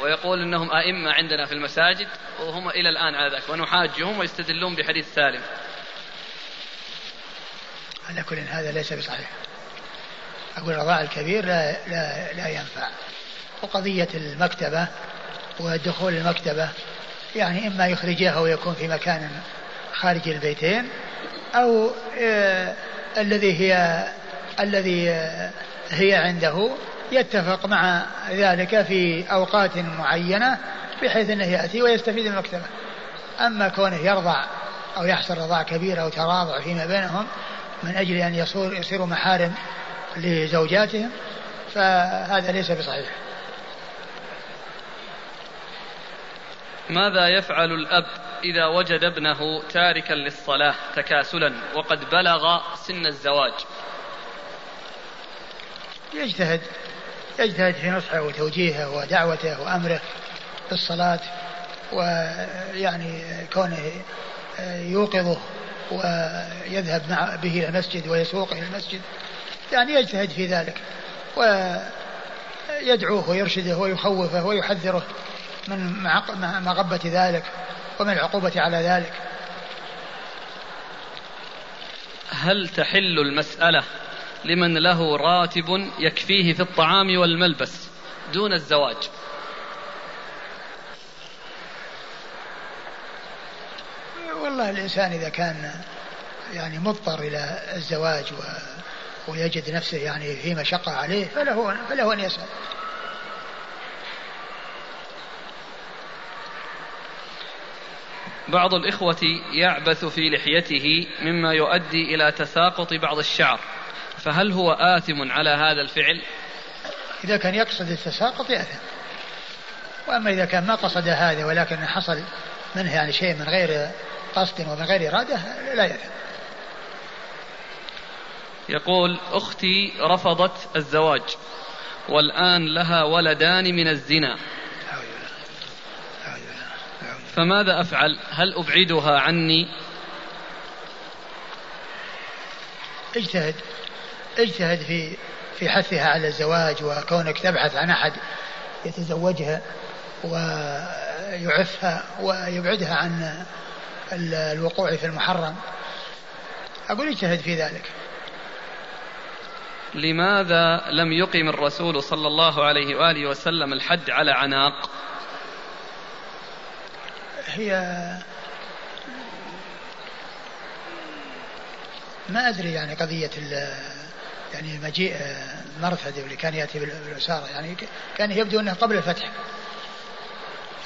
B: ويقول إنهم أئمة عندنا في المساجد وهم إلى الآن على ذلك ونحاجهم ويستدلون بحديث سالم.
A: على كل هذا ليس بصحيح. أقول الرضاع الكبير لا لا لا ينفع. وقضية المكتبة ودخول المكتبة يعني إما يخرجها ويكون في مكان خارج البيتين أو آه الذي هي الذي هي عنده يتفق مع ذلك في أوقات معينة بحيث أنه يأتي ويستفيد من المكتبة أما كونه يرضع أو يحصل رضاع كبير أو تراضع فيما بينهم من أجل أن يصير يصيروا محارم لزوجاتهم فهذا ليس بصحيح.
B: ماذا يفعل الأب إذا وجد ابنه تاركا للصلاة تكاسلا وقد بلغ سن الزواج؟
A: يجتهد يجتهد في نصحه وتوجيهه ودعوته وأمره بالصلاة ويعني كونه يوقظه ويذهب مع به إلى المسجد ويسوقه إلى المسجد يعني يجتهد في ذلك ويدعوه ويرشده ويخوفه ويحذره من مغبة ذلك ومن العقوبة على ذلك.
B: هل تحل المسألة لمن له راتب يكفيه في الطعام والملبس دون الزواج.
A: والله الإنسان إذا كان يعني مضطر إلى الزواج و ويجد نفسه يعني في مشقة عليه فله فله أن يسأل
B: بعض الإخوة يعبث في لحيته مما يؤدي إلى تساقط بعض الشعر. فهل هو آثم على هذا الفعل؟
A: إذا كان يقصد التساقط يأثم وأما إذا كان ما قصد هذا ولكن حصل منه يعني شيء من غير قصد ومن غير إرادة لا يأثم.
B: يقول أختي رفضت الزواج والآن لها ولدان من الزنا. فماذا أفعل؟ هل أبعدها عني؟
A: اجتهد. اجتهد في في حثها على الزواج وكونك تبحث عن أحد يتزوجها ويعفها ويبعدها عن الوقوع في المحرم. أقول اجتهد في ذلك.
B: لماذا لم يقم الرسول صلى الله عليه وآله وسلم الحد على عناق؟
A: هي ما أدري يعني قضية يعني مجيء مرثد اللي كان يأتي بالأسارة يعني كان يبدو أنه قبل الفتح.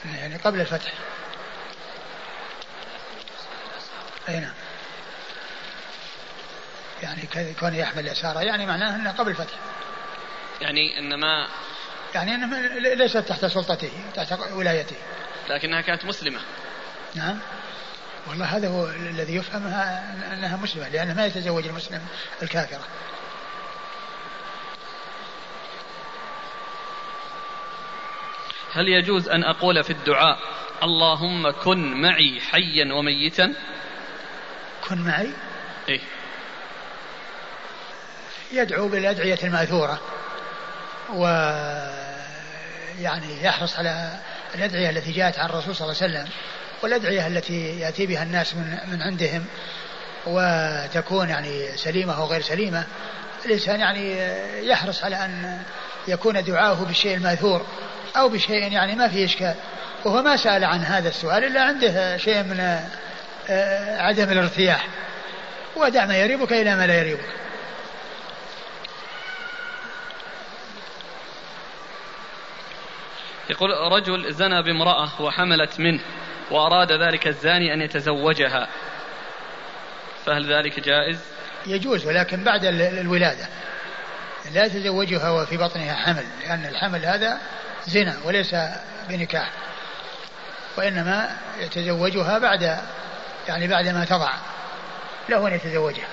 A: يعني قبل الفتح. أي نعم. يعني كونه يحمل الأسارة يعني معناه أنه قبل الفتح.
B: يعني أنما
A: يعني أنه ليست تحت سلطته تحت ولايته.
B: لكنها كانت مسلمة.
A: نعم. والله هذا هو الذي يفهم أنها مسلمة لأنه ما يتزوج المسلم الكافرة
B: هل يجوز أن أقول في الدعاء اللهم كن معي حيا وميتا؟
A: كن معي؟
B: إيه.
A: يدعو بالأدعية المأثورة. و يعني يحرص على الأدعية التي جاءت عن الرسول صلى الله عليه وسلم والأدعية التي يأتي بها الناس من, من عندهم وتكون يعني سليمة أو غير سليمة. الإنسان يعني يحرص على أن يكون دعاؤه بالشيء المأثور. أو بشيء يعني ما فيه إشكال. وهو ما سأل عن هذا السؤال إلا عنده شيء من آه، عدم الارتياح. ودع ما يريبك إلى ما لا يريبك.
B: يقول رجل زنى بامرأة وحملت منه وأراد ذلك الزاني أن يتزوجها. فهل ذلك جائز؟
A: يجوز ولكن بعد الولادة. لا يتزوجها وفي بطنها حمل لأن الحمل هذا زنا وليس بنكاح وإنما يتزوجها بعد يعني بعد ما تضع له أن يتزوجها.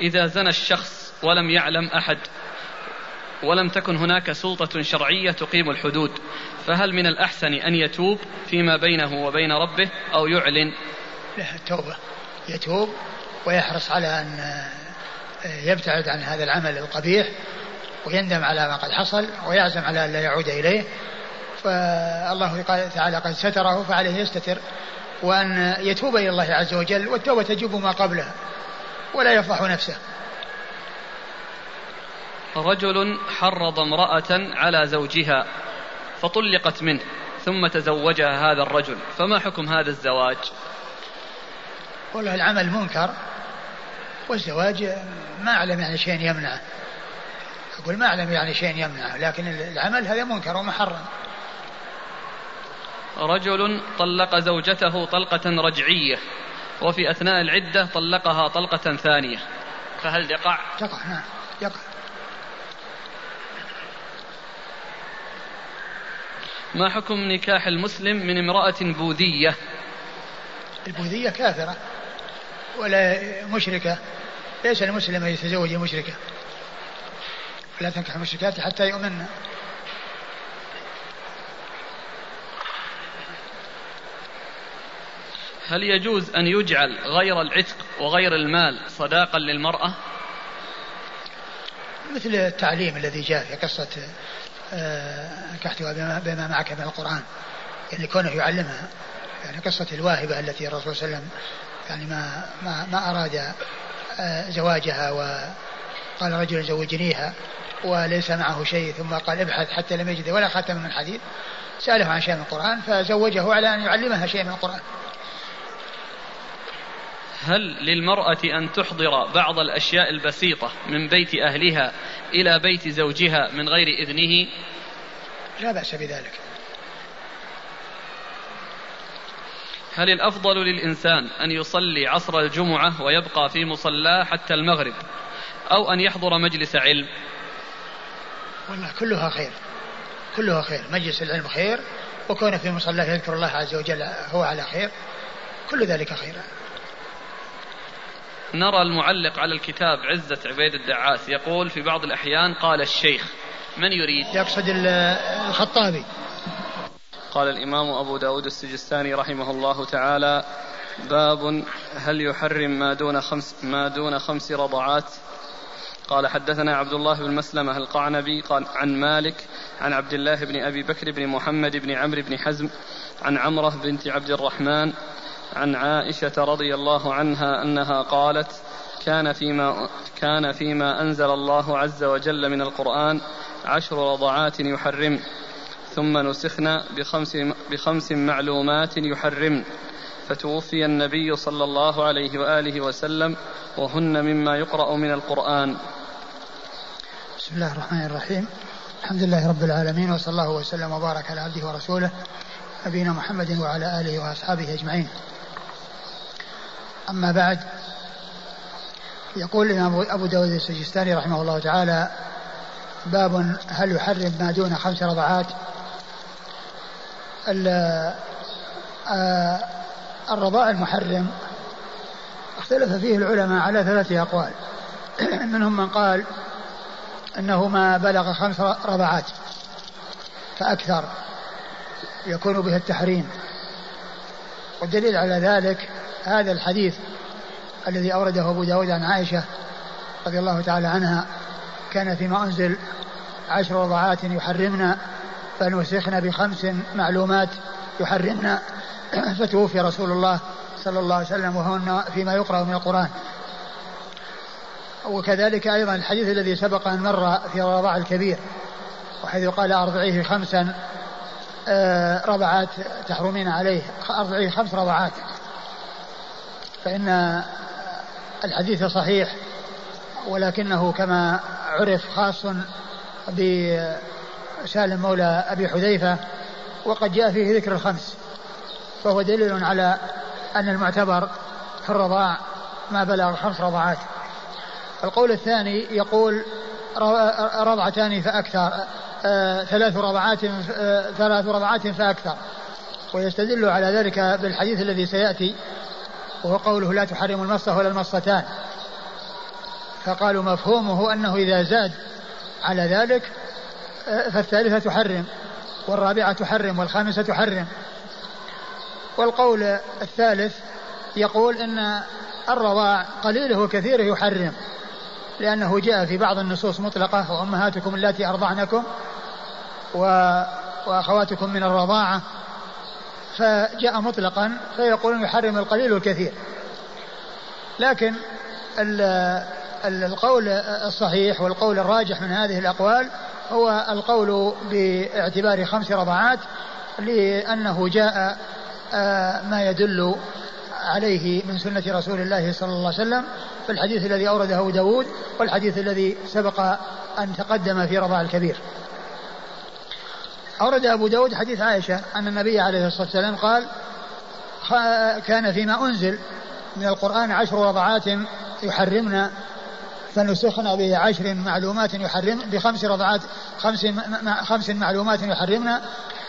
B: إذا زنى الشخص ولم يعلم أحد ولم تكن هناك سلطة شرعية تقيم الحدود فهل من الأحسن أن يتوب فيما بينه وبين ربه أو يعلن؟
A: له التوبة يتوب ويحرص على أن يبتعد عن هذا العمل القبيح ويندم على ما قد حصل ويعزم على أن لا يعود إليه. فالله تعالى قد ستره فعليه يستتر. وأن يتوب إلى الله عز وجل والتوبة تجب ما قبلها ولا يفضح نفسه.
B: رجل حرض امرأة على زوجها فطلقت منه ثم تزوجها هذا الرجل فما حكم هذا الزواج؟
A: والله العمل منكر والزواج ما أعلم يعني شيء يمنعه. أقول ما أعلم يعني شيء يمنعه لكن العمل هذا منكر ومحرم.
B: رجل طلق زوجته طلقة رجعية وفي أثناء العدة طلقها طلقة ثانية. فهل يقع؟
A: يقع نعم يقع.
B: ما حكم نكاح المسلم من امرأة بوذية؟
A: البوذية كافرة ولا مشركة؟ ليس المسلم أن يتزوج مشركة. ولا تنكح المشركات حتى يؤمن.
B: هل يجوز أن يجعل غير العتق وغير المال صداقا للمرأة؟
A: مثل التعليم الذي جاء في قصة نكحتها آه، بما معك من القرآن. يعني كونه يعلمها. يعني قصة الواهبة التي الرسول صلى الله عليه وسلم يعني ما ما ما أراد آه، زواجها وقال رجل زوجنيها. وليس معه شيء ثم قال ابحث حتى لم يجد ولا خاتم من حديد سأله عن شيء من القرآن فزوجه على أن يعلمها شيء من القرآن.
B: هل للمرأة أن تحضر بعض الأشياء البسيطة من بيت أهلها إلى بيت زوجها من غير إذنه؟
A: لا بأس بذلك.
B: هل الأفضل للإنسان أن يصلي عصر الجمعة ويبقى في مصلاه حتى المغرب أو أن يحضر مجلس علم؟
A: والله كلها خير. كلها خير. مجلس العلم خير وكونه في مصلاه يذكر الله عز وجل هو على خير كل ذلك خير.
B: نرى المعلق على الكتاب عزة عبيد الدعاس. يقول في بعض الأحيان قال الشيخ من يريد؟
A: يقصد الخطابي.
B: قال الإمام أبو داود السجستاني رحمه الله تعالى باب هل يحرم ما دون خمس ما دون خمس رضعات قال حدثنا عبد الله بن مسلمة القعنبي قال عن مالك عن عبد الله بن أبي بكر بن محمد بن عمرو بن حزم عن عمرة بنت عبد الرحمن عن عائشة رضي الله عنها أنها قالت كان فيما كان فيما أنزل الله عز وجل من القرآن عشر رضعات يحرم ثم نسخنا بخمس, بخمس معلومات يحرم فتوفي النبي صلى الله عليه وآله وسلم وهن مما يقرأ من القرآن.
A: بسم الله الرحمن الرحيم. الحمد لله رب العالمين وصلى الله وسلم وبارك على عبده ورسوله نبينا محمد وعلى آله وأصحابه أجمعين. أما بعد يقول الإمام أبو داود السجستاني رحمه الله تعالى باب هل يحرم ما دون خمس رضعات؟ آه، الرضاع المحرم اختلف فيه العلماء على ثلاثة أقوال. منهم من قال أنه ما بلغ خمس رضعات فأكثر يكون به التحريم. والدليل على ذلك هذا الحديث الذي أورده أبو داود عن عائشة رضي الله تعالى عنها كان فيما أنزل عشر رضعات يحرمنا فنسخنا بخمس معلومات يحرمنا فتوفي رسول الله صلى الله عليه وسلم وهن فيما يقرأ من القرآن. وكذلك أيضا الحديث الذي سبق أن مر في الرضاع الكبير وحيث قال أرضعيه خمسا آه، رضعات تحرمين عليه أرضعيه خمس رضعات. فإن الحديث صحيح ولكنه كما عرف خاص بسالم مولى أبي حذيفة وقد جاء فيه ذكر الخمس. فهو دليل على أن المعتبر في الرضاع ما بلغ خمس رضعات. القول الثاني يقول رضعتان فأكثر آه، ثلاث رضعات آه، ثلاث رضعات فأكثر. ويستدل على ذلك بالحديث الذي سيأتي وهو قوله لا تحرم المصة ولا المصتان. فقالوا مفهومه أنه إذا زاد على ذلك آه، فالثالثة تحرم والرابعة تحرم والخامسة تحرم. والقول الثالث يقول أن الرضاع قليله وكثيره يحرم. لأنه جاء في بعض النصوص مطلقة وأمهاتكم اللاتي أرضعنكم وأخواتكم من الرضاعة. فجاء مطلقا فيقولون يحرم القليل والكثير. لكن القول الصحيح والقول الراجح من هذه الأقوال هو القول باعتبار خمس رضعات لأنه جاء آه، ما يدل عليه من سنة رسول الله صلى الله عليه وسلم في الحديث الذي أورده أبو داود والحديث الذي سبق أن تقدم في رضاع الكبير. أورد أبو داود حديث عائشة أن النبي عليه الصلاة والسلام قال كان فيما أنزل من القرآن عشر رضعات يحرمنا فنسخنا بعشر معلومات يحرم بخمس رضعات خمس خمس معلومات يحرمنا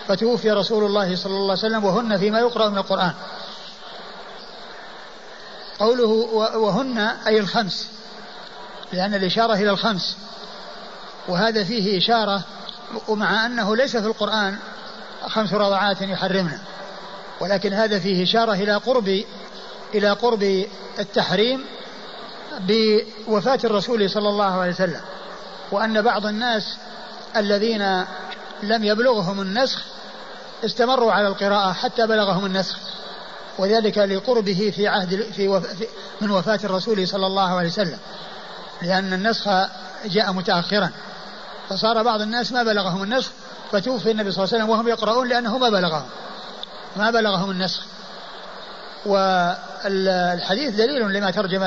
A: فتوفي رسول الله صلى الله عليه وسلم وهن فيما يقرأ من القرآن. قوله وهن أي الخمس لأن الإشارة إلى الخمس. وهذا فيه إشارة ومع أنه ليس في القرآن خمس رضعات يحرمنا. ولكن هذا فيه إشارة إلى قرب إلى قرب التحريم بوفاة الرسول صلى الله عليه وسلم. وأن بعض الناس الذين لم يبلغهم النسخ استمروا على القراءة حتى بلغهم النسخ. وذلك لقربه في عهد في وف من وفاة الرسول صلى الله عليه وسلم لأن النسخ جاء متأخرا. فصار بعض الناس ما بلغهم النسخ فتوفي النبي صلى الله عليه وسلم وهم يقرؤون لأنه ما بلغهم. ما بلغهم النسخ. والحديث دليل لما ترجم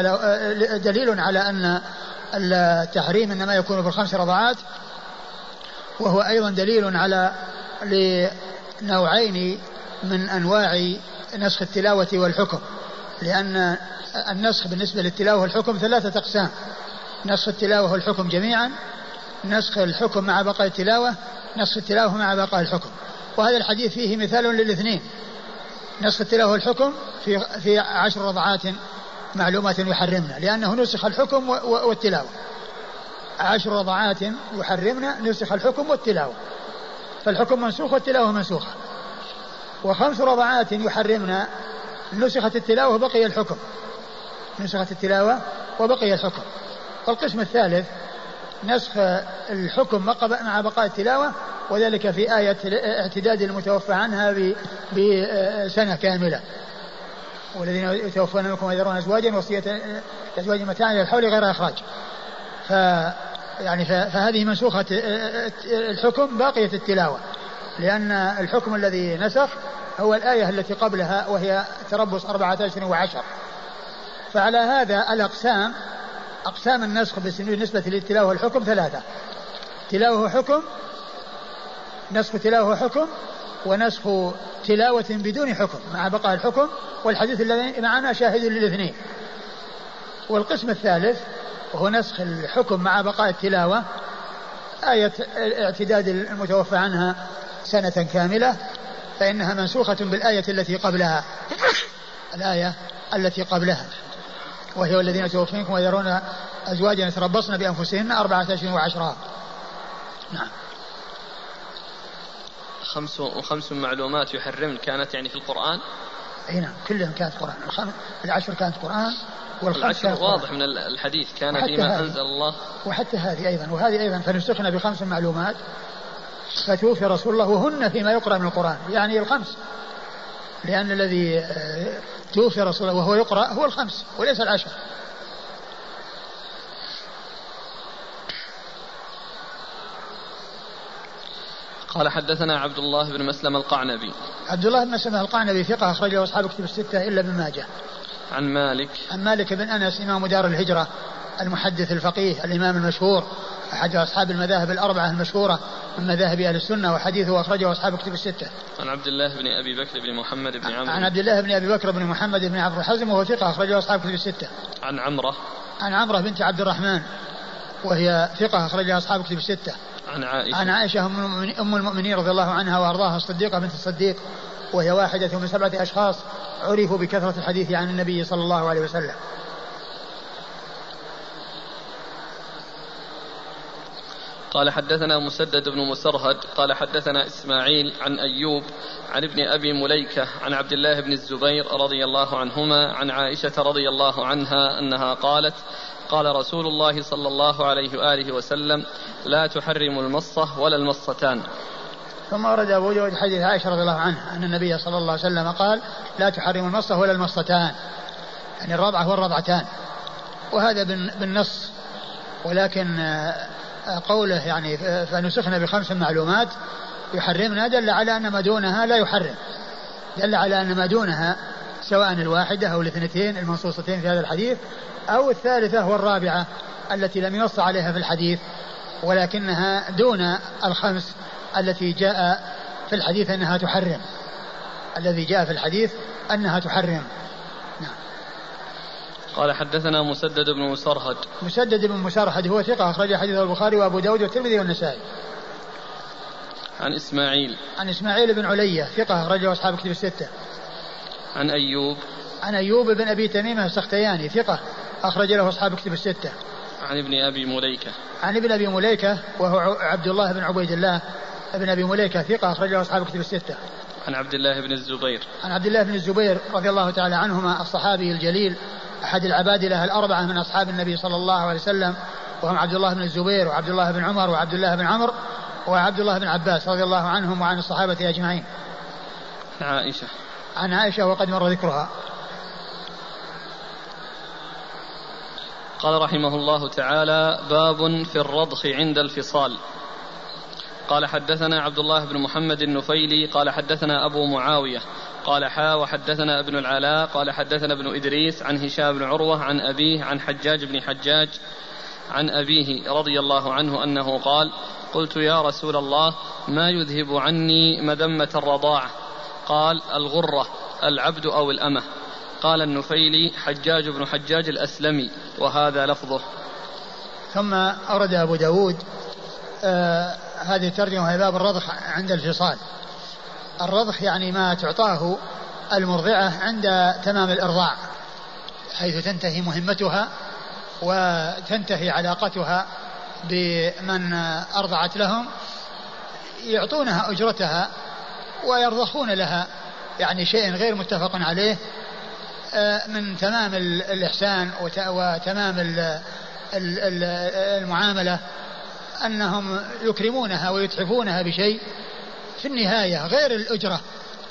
A: دليل على أن التحريم إنما يكون في الخمس رضعات وهو أيضا دليل على لنوعين من أنواع نسخ التلاوة والحكم لأن النسخ بالنسبة للتلاوة والحكم ثلاثة أقسام. نسخ التلاوة والحكم جميعا نسخ الحكم مع بقاء التلاوة نسخ التلاوة مع بقاء الحكم. وهذا الحديث فيه مثال للاثنين. نسخ التلاوة والحكم في في عشر رضعات معلومات يحرمنا لأنه نسخ الحكم والتلاوة. عشر رضعات يحرمنا نسخ الحكم والتلاوة. فالحكم منسوخ والتلاوة منسوخة. وخمس رضعات يحرمنا نسخت التلاوة وبقي الحكم. نسخت التلاوة وبقي الحكم. والقسم الثالث نسخ الحكم مع بقاء التلاوة وذلك في آية اعتداد المتوفى عنها بسنة كاملة. والذين يتوفون منكم ويذرون أزواجا وصية أزواج متاعا إلى الحول غير إخراج. ف يعني فهذه منسوخة الحكم باقية التلاوة. لأن الحكم الذي نسخ هو الآية التي قبلها وهي تربص أربعة أشهر وعشر فعلى هذا الأقسام أقسام النسخ بالنسبة للتلاوة والحكم ثلاثة. تلاوة حكم نسخ تلاوة حكم ونسخ تلاوة بدون حكم مع بقاء الحكم. والحديث الذي معنا شاهد للاثنين. والقسم الثالث وهو نسخ الحكم مع بقاء التلاوة آية اعتداد المتوفى عنها. سنة كاملة فإنها منسوخة بالآية التي قبلها. الآية التي قبلها. وهي الذين توفينكم ويرون أزواجا يتربصن بأنفسهن أربعة أشهر وعشرة نعم.
B: خمس وخمس معلومات يحرمن كانت يعني في القرآن؟
A: إي نعم كلهم كانت قرآن العشر كانت قرآن.
B: والعشر واضح من الحديث. كان فيما أنزل الله.
A: وحتى هذه أيضا. وهذه أيضا. فنسخنا بخمس معلومات. فتوفي رسول الله وهن فيما يقرأ من القرآن يعني الخمس. لأن الذي آه، توفي رسول الله وهو يقرأ هو الخمس وليس العشر.
B: قال حدثنا عبد الله بن مسلم القعنبي.
A: عبد الله بن مسلم القعنبي ثقة أخرجه أصحاب كتب الستة إلا ابن ماجه.
B: عن مالك.
A: عن مالك بن أنس إمام دار الهجرة المحدث الفقيه الإمام المشهور أحد أصحاب المذاهب الأربعة المشهورة. من مذاهب أهل السنة وحديثه أخرجه أصحاب كتب الستة.
B: عن عبد الله بن أبي بكر بن محمد بن عمرو.
A: عن عبد الله بن أبي بكر بن محمد بن عبد الحزم وهو ثقة أخرجه أصحاب كتب الستة.
B: عن عمرة.
A: عن عمرة بنت عبد الرحمن وهي ثقة أخرجها أصحاب كتب الستة.
B: عن عائشة.
A: عن عائشة أم المؤمنين رضي الله عنها وأرضاها الصديقة بنت الصديق وهي واحدة من سبعة أشخاص عرفوا بكثرة الحديث عن النبي صلى الله عليه وسلم.
B: قال حدثنا مسدد بن مسرهد قال حدثنا إسماعيل عن أيوب عن ابن أبي مليكة عن عبد الله بن الزبير رضي الله عنهما عن عائشة رضي الله عنها أنها قالت قال رسول الله صلى الله عليه وآله وسلم لا تحرم المصة ولا المصتان.
A: ثم ورد أبو داود حديث عائشة رضي الله عنها أن النبي صلى الله عليه وسلم قال لا تحرم المصة ولا المصتان. يعني الرضعة والرضعتان. وهذا بالنص. ولكن قوله يعني فنسخنا بخمس معلومات يحرمنا دل على أن ما دونها لا يحرم. دل على أن ما دونها سواء الواحدة أو الاثنتين المنصوصتين في هذا الحديث أو الثالثة والرابعة التي لم ينص عليها في الحديث ولكنها دون الخمس التي جاء في الحديث أنها تحرم. الذي جاء في الحديث أنها تحرم.
B: قال حدثنا مسدد بن مسرهد.
A: مسدد بن مسرهد هو ثقة أخرج حديث البخاري وأبو داود والترمذي والنسائي.
B: عن إسماعيل.
A: عن إسماعيل بن علية ثقة رجل أصحاب كتب الستة.
B: عن أيوب.
A: عن أيوب بن أبي تميمة السختياني ثقة أخرج له أصحاب كتب الستة.
B: عن ابن أبي مليكة.
A: عن ابن أبي مليكة وهو عبد الله بن عبيد الله. ابن أبي مليكة ثقة أخرج له أصحاب كتب الستة.
B: عن عبد الله بن الزبير.
A: عن عبد الله بن الزبير رضي الله تعالى عنهما الصحابي الجليل. أحد العبادلة الأربعة من أصحاب النبي صلى الله عليه وسلم وهم عبد الله بن الزبير وعبد الله بن عمر وعبد الله بن عمرو وعبد الله بن عباس رضي الله عنهم وعن الصحابة أجمعين.
B: عائشة.
A: عن عائشة وقد مر ذكرها.
B: قال رحمه الله تعالى باب في الرضخ عند الفصال. قال حدثنا عبد الله بن محمد النفيلي قال حدثنا أبو معاوية قال حا وحدثنا ابن العلاء قال حدثنا ابن إدريس عن هشام بن عروة عن أبيه عن حجاج بن حجاج عن أبيه رضي الله عنه أنه قال قلت يا رسول الله ما يذهب عني مذمة الرضاعة؟ قال الغرة العبد أو الأمة. قال النفيلي حجاج بن حجاج الأسلمي وهذا لفظه.
A: ثم أورد أبو داود آه هذه الترجمة هي باب الرضخ عند الفصال. الرضخ يعني ما تعطاه المرضعة عند تمام الإرضاع حيث تنتهي مهمتها وتنتهي علاقتها بمن أرضعت لهم يعطونها أجرتها ويرضخون لها يعني شيء غير متفق عليه آه، من تمام الإحسان وتمام المعاملة أنهم يكرمونها ويتحفونها بشيء في النهاية غير الأجرة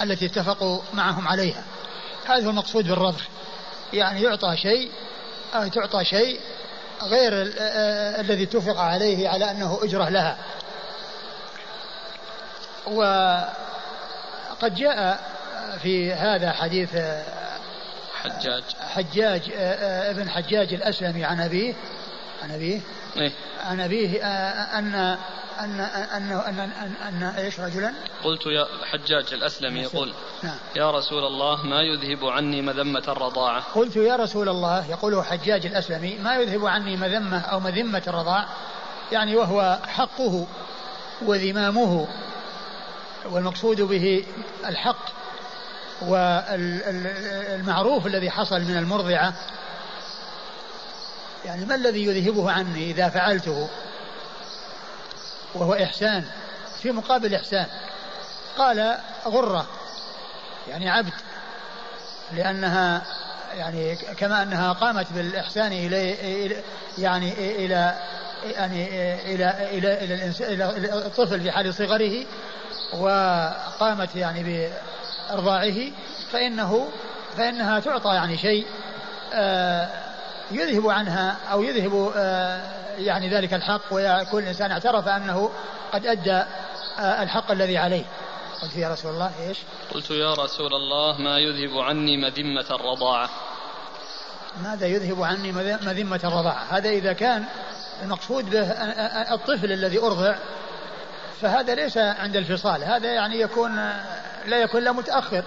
A: التي اتفقوا معهم عليها. هذا هو المقصود بالرضخ يعني يعطى شيء أو تعطى شيء غير الذي اتفق عليه على أنه أجرة لها. وقد جاء في هذا حديث
B: حجاج.
A: حجاج ابن حجاج الأسلمي عن أبيه عن أبيه
B: إيه؟
A: عن أبيه أن أن أنه أن, أن, أن, أن إيش رجلا؟
B: قلت يا حجاج الأسلمي يقول
A: نعم.
B: يا رسول الله ما يذهب عني مذمة الرضاعة
A: قلت يا رسول الله يقول حجاج الأسلمي ما يذهب عني مذمة أو مذمة الرضاع يعني وهو حقه وذمامه والمقصود به الحق والمعروف الذي حصل من المرضعة يعني ما الذي يذهبه عني إذا فعلته؟ وهو إحسان في مقابل إحسان. قال غرة يعني عبد لأنها يعني كما أنها قامت بالإحسان إليه يعني إلى يعني إلى إلى إلى, إلى الطفل في حال صغره وقامت يعني بإرضاعه فإنه فإنها تعطى يعني شيء آه، يذهب عنها أو يذهب آه، يعني ذلك الحق ويكون الإنسان اعترف أنه قد أدى آه، الحق الذي عليه. قلت يا رسول الله إيش؟
B: قلت يا رسول الله ما يذهب عني مذمة الرضاعة.
A: ماذا يذهب عني مذمة الرضاعة؟ هذا إذا كان المقصود به الطفل الذي أرضع فهذا ليس عند الفصال. هذا يعني يكون لا يكون الا متأخر.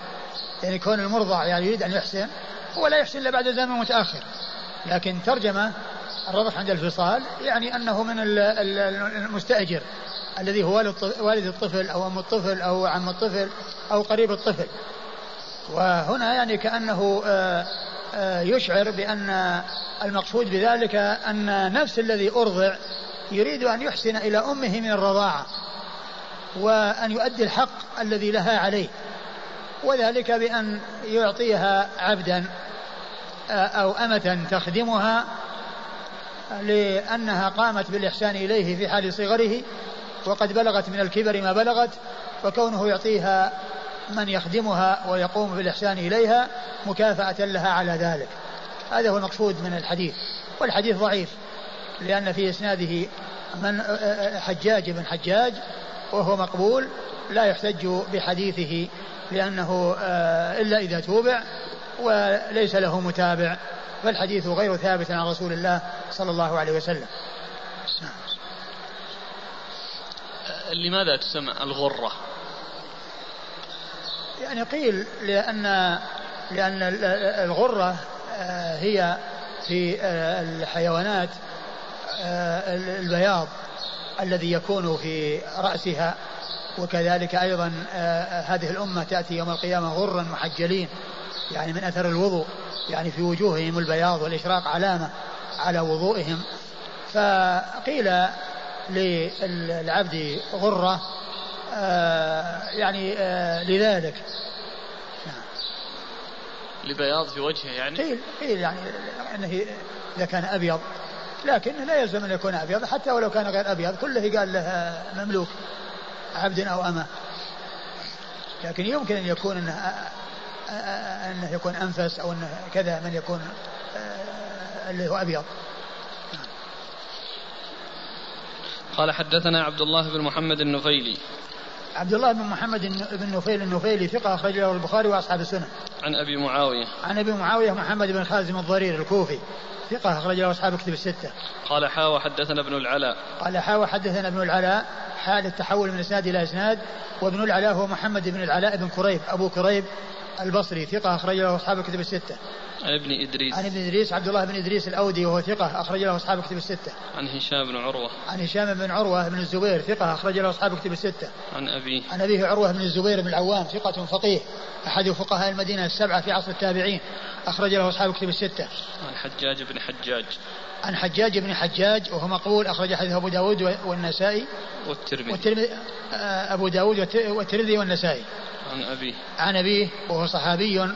A: يعني كون المرضع يعني يريد أن يحسن هو لا يحسن إلا بعد زمن متأخر. لكن ترجمة الرضع عند الفصال يعني أنه من المستأجر الذي هو والد الطفل أو أم الطفل أو عم الطفل أو قريب الطفل. وهنا يعني كأنه آه، آه، يشعر بأن المقصود بذلك أن نفس الذي أرضع يريد أن يحسن إلى أمه من الرضاعة وأن يؤدي الحق الذي لها عليه. وذلك بأن يعطيها عبدا. أو أمة تخدمها لأنها قامت بالإحسان إليه في حال صغره وقد بلغت من الكبر ما بلغت وكونه يعطيها من يخدمها ويقوم بالإحسان إليها مكافأة لها على ذلك. هذا هو المقصود من الحديث. والحديث ضعيف لأن في إسناده من حجاج بن حجاج وهو مقبول لا يحتج بحديثه لأنه آه، إلا إذا توبع وليس له متابع فالحديث غير ثابت عن رسول الله صلى الله عليه وسلم.
B: لماذا تسمى الغرة؟
A: يعني قيل لأن لأن الغرة آه، هي في آه، الحيوانات البياض الذي يكون في رأسها وكذلك أيضا هذه الأمة تأتي يوم القيامة غرا محجلين. يعني من أثر الوضوء يعني في وجوههم البياض والإشراق علامة على وضوئهم. فقيل للعبد غرة يعني لذلك.
B: لبياض في وجهه يعني؟
A: قيل قيل يعني إنه إذا كان أبيض. لكن لا يلزم أن يكون أبيض حتى ولو كان غير أبيض كله قال له مملوك عبد أو أمة. لكن يمكن أن يكون إنه أنه يكون أنفس أو أنه كذا من يكون اللي هو أبيض
B: قال حدثنا عبد الله بن محمد النفيلي
A: عبد الله بن محمد بن نفيل النفيلي ثقة أخرج له البخاري وأصحاب السنن.
B: عن أبي معاوية.
A: عن أبي معاوية محمد بن خازم الضرير الكوفي ثقة أخرج له أصحاب كتب الستة.
B: قال حاوى حدثنا ابن العلاء.
A: قال حاوى حدثنا ابن العلاء حال التحول من إسناد إلى إسناد وابن العلاء هو محمد بن العلاء بن كريب أبو كريب البصري ثقة أخرج له أصحاب الكتب الستة.
B: عن ابن إدريس.
A: عن ابن إدريس عبد الله بن إدريس الأودي وهو ثقة أخرج له أصحاب الكتب الستة.
B: عن هشام بن عروة.
A: عن هشام بن عروة بن الزبير ثقة أخرج له أصحاب الكتب الستة.
B: عن أبيه
A: عن أبيه عروة بن الزبير بن العوام ثقة فقيه أحد فقهاء المدينة السبعة في عصر التابعين أخرج له أصحاب الكتب الستة.
B: عن حجاج بن حجاج.
A: عن حجاج بن حجاج وهو مقبول أخرج حديث أبو داود والنسائي.
B: والترمذي.
A: والترمذي أبو داود والترمذي والنسائي.
B: عن أبيه.
A: عن أبيه وهو صحابي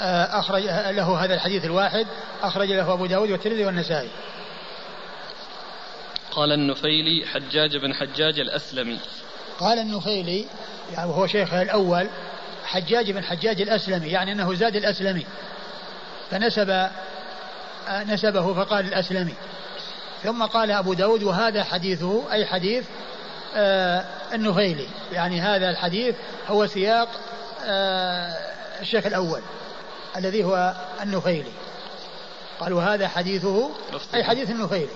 A: أخرج له هذا الحديث الواحد أخرج له أبو داود والترمذي والنسائي.
B: قال النفيلي حجاج بن حجاج الأسلمي.
A: قال النفيلي يعني وهو شيخه الأول حجاج بن حجاج الأسلمي يعني أنه زاد الأسلمي. فنسب نسبه فقال الأسلمي. ثم قال أبو داود وهذا حديثه أي حديث آه النفيلي يعني هذا الحديث هو سياق آه الشيخ الأول الذي هو النفيلي قال وهذا حديثه أي حديث النفيلي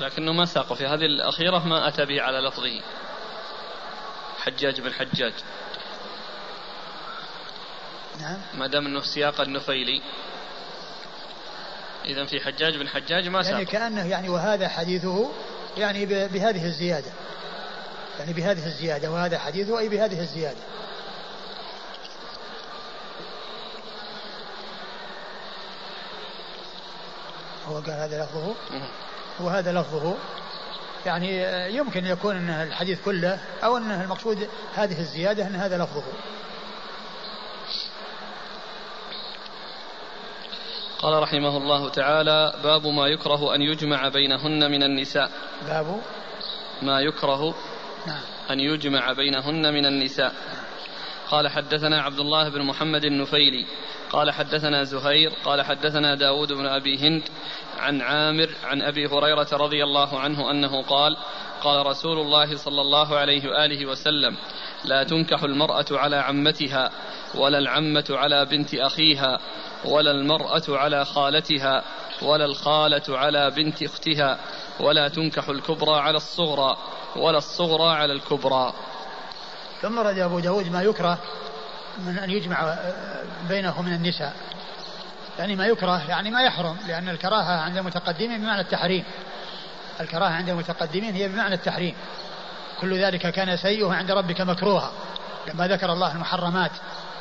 B: لكنه ما ساقه في هذه الأخيرة ما أتى به على لفظه. حجاج بن حجاج.
A: نعم.
B: ما دام إنه سياق النفيلي اذا في حجاج بن حجاج ما ساق.
A: يعني كأنه يعني وهذا حديثه يعني بهذه الزيادة. يعني بهذه الزيادة وهذا حديثه أي بهذه الزيادة. هو قال هذا لفظه؟ وهذا لفظه. يعني يمكن يكون إن الحديث كله أو إن المقصود هذه الزيادة إن هذا لفظه.
B: قال رحمه الله تعالى باب ما يكره أن يجمع بينهن من النساء.
A: باب
B: ما يكره
A: نعم.
B: أن يجمع بينهن من النساء. قال حدثنا عبد الله بن محمد النفيلي. قال حدثنا زهير. قال حدثنا داود بن أبي هند عن عامر عن أبي هريرة رضي الله عنه أنه قال قال رسول الله صلى الله عليه وآله وسلم لا تنكح المرأة على عمتها. ولا العمة على بنت أخيها ولا المرأة على خالتها ولا الخالة على بنت أختها. ولا تنكح الكبرى على الصغرى ولا الصغرى على الكبرى.
A: ثم رد أبو داود ما يكره من أن يجمع بينه من النساء. يعني ما يكره يعني ما يحرم لأن الكراهة عند المتقدمين بمعنى التحريم. الكراهة عند المتقدمين هي بمعنى التحريم. كل ذلك كان سيئه عند ربك مكروها لما ذكر الله المحرمات.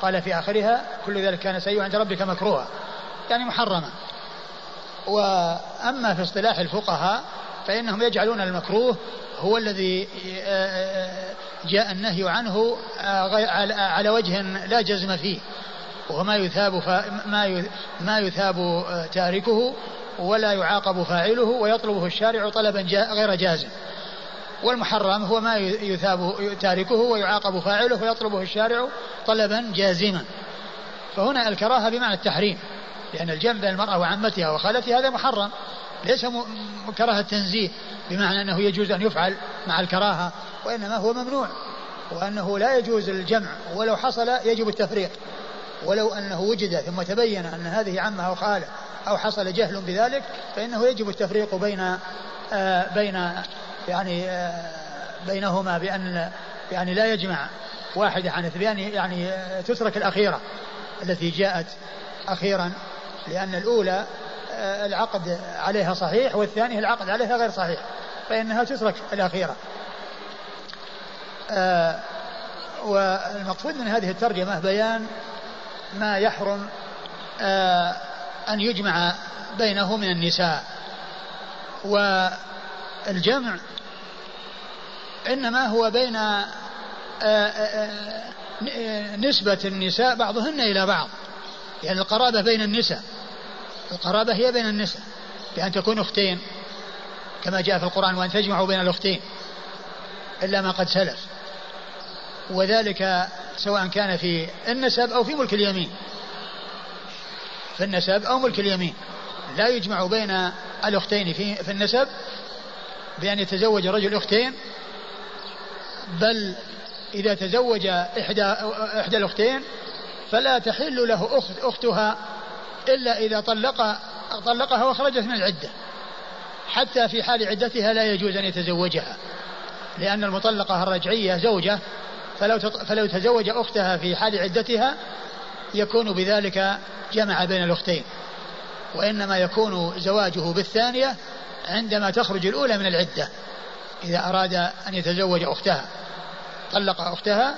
A: قال في آخرها كل ذلك كان سيئه عند ربك مكروها يعني محرما وأما في اصطلاح الفقهاء فإنهم يجعلون المكروه هو الذي جاء النهي عنه على وجه لا جزم فيه. وهو ما يثاب ما ما يثاب تاركه ولا يعاقب فاعله ويطلبه الشارع طلبا غير جازم. والمحرم هو ما يثاب تاركه ويعاقب فاعله ويطلبه الشارع طلبا جازما. فهنا الكراهة بمعنى التحريم لأن الجمع بين المرأة وعمتها وخالتها هذا محرم ليس كراهة تنزيه بمعنى أنه يجوز أن يفعل مع الكراهة وإنما هو ممنوع وأنه لا يجوز الجمع ولو حصل يجب التفريق. ولو أنه وجد ثم تبين أن هذه عمه أو خاله أو حصل جهل بذلك فإنه يجب التفريق بين آه بين يعني آه بينهما بأن يعني لا يجمع واحدة عن اثنين يعني آه تترك الأخيرة التي جاءت أخيرا لأن الأولى العقد عليها صحيح والثانية العقد عليها غير صحيح فإنها تترك الأخيرة. آه والمقصود من هذه الترجمة بيان ما يحرم آه أن يجمع بينه من النساء. والجمع إنما هو بين آه، آه، آه، نسبة النساء بعضهن إلى بعض يعني القرابة بين النساء القرابة هي بين النساء بأن تكون أختين كما جاء في القرآن وأن تجمعوا بين الأختين إلا ما قد سلف. وذلك سواء كان في النسب أو في ملك اليمين. في النسب أو ملك اليمين. لا يجمع بين الأختين في, في النسب بأن يتزوج الرجل أختين بل إذا تزوج إحدى إحدى الأختين فلا تحل له أخت أختها إلا إذا طلق طلقها وخرجت من العدة حتى في حال عدتها لا يجوز أن يتزوجها لأن المطلقة الرجعية زوجة فلو فلو تزوج أختها في حال عدتها يكون بذلك جمع بين الأختين وإنما يكون زواجه بالثانية عندما تخرج الأولى من العدة إذا أراد أن يتزوج أختها طلق أختها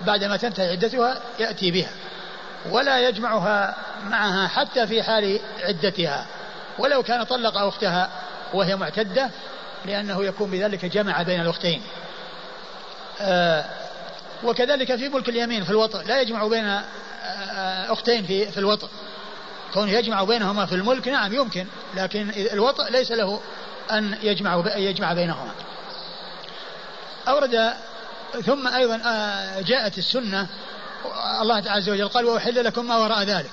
A: بعدما تنتهي عدتها يأتي بها ولا يجمعها معها حتى في حال عدتها ولو كان طلق أختها وهي معتدة لأنه يكون بذلك جمع بين الأختين. آه وكذلك في ملك اليمين في الوطء لا يجمع بين آه، أختين في الوطء كونه يجمع بينهما في الملك نعم يمكن لكن الوطء ليس له أن يجمع يجمع بينهما. أورد ثم أيضا آه، جاءت السنة الله عز وجل قال وأحل لكم ما وراء ذلك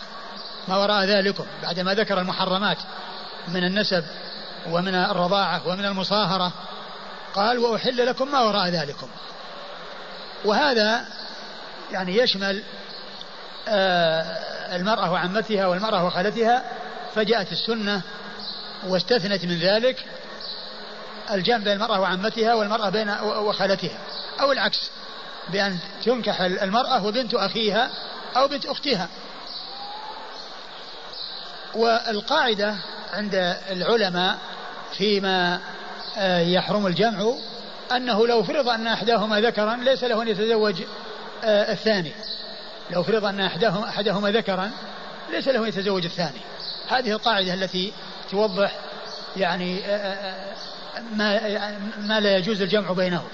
A: ما وراء ذلكم. بعدما ذكر المحرمات من النسب ومن الرضاعة ومن المصاهرة قال وأحل لكم ما وراء ذلكم. وهذا يعني يشمل المرأة وعمتها والمرأة وخالتها فجاءت السنة واستثنت من ذلك الجمع بين المرأة وعمتها والمرأة بين وخالتها. أو العكس بأن تنكح المرأة وبنت أخيها أو بنت أختها. والقاعدة عند العلماء فيما آه، يحرم الجمع أنه لو فرض أن أحداهما ذكرا ليس له أن يتزوج آه، الثاني. لو فرض أن أحدهما, أحدهما ذكرا ليس له أن يتزوج الثاني. هذه القاعدة التي توضح يعني آه، ما, ما لا يجوز الجمع بينهم.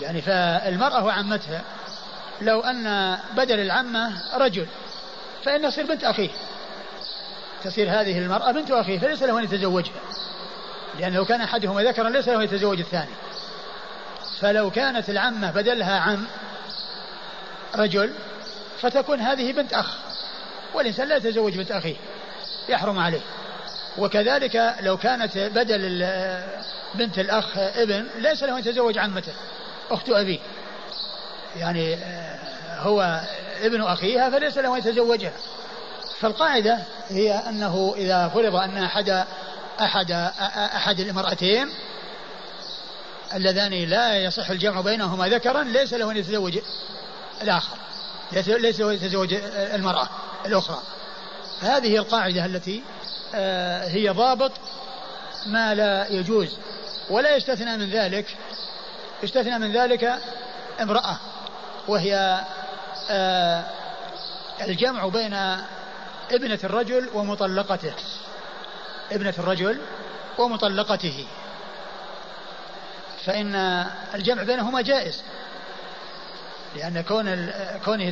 A: يعني فالمرأة وعمتها لو أن بدل العمة رجل فإن تصير بنت أخيه. تصير هذه المرأة بنت أخيه فليس له أن يتزوجها. لأن لو كان أحدهما ذكرا ليس له أن يتزوج الثاني. فلو كانت العمة بدلها عم رجل فتكون هذه بنت أخ والإنسان لا يتزوج بنت أخيه يحرم عليه. وكذلك لو كانت بدل بنت الأخ ابن ليس له أن يتزوج عمته أخت أبيه. يعني آه، هو ابن أخيها فليس له أن يتزوجها. فالقاعدة هي أنه إذا فرض أن أحد أحد أحد الامرأتين اللذان لا يصح الجمع بينهما ذكرا ليس له أن يتزوج الآخر. ليس يتزوج المرأة الأخرى. هذه القاعدة التي آه، هي ضابط ما لا يجوز ولا يستثنى من ذلك يستثنى من ذلك امرأة وهي آه، الجمع بين ابنة الرجل ومطلقته. ابنة الرجل ومطلقته. فإن الجمع بينهما جائز. لأن كون كونه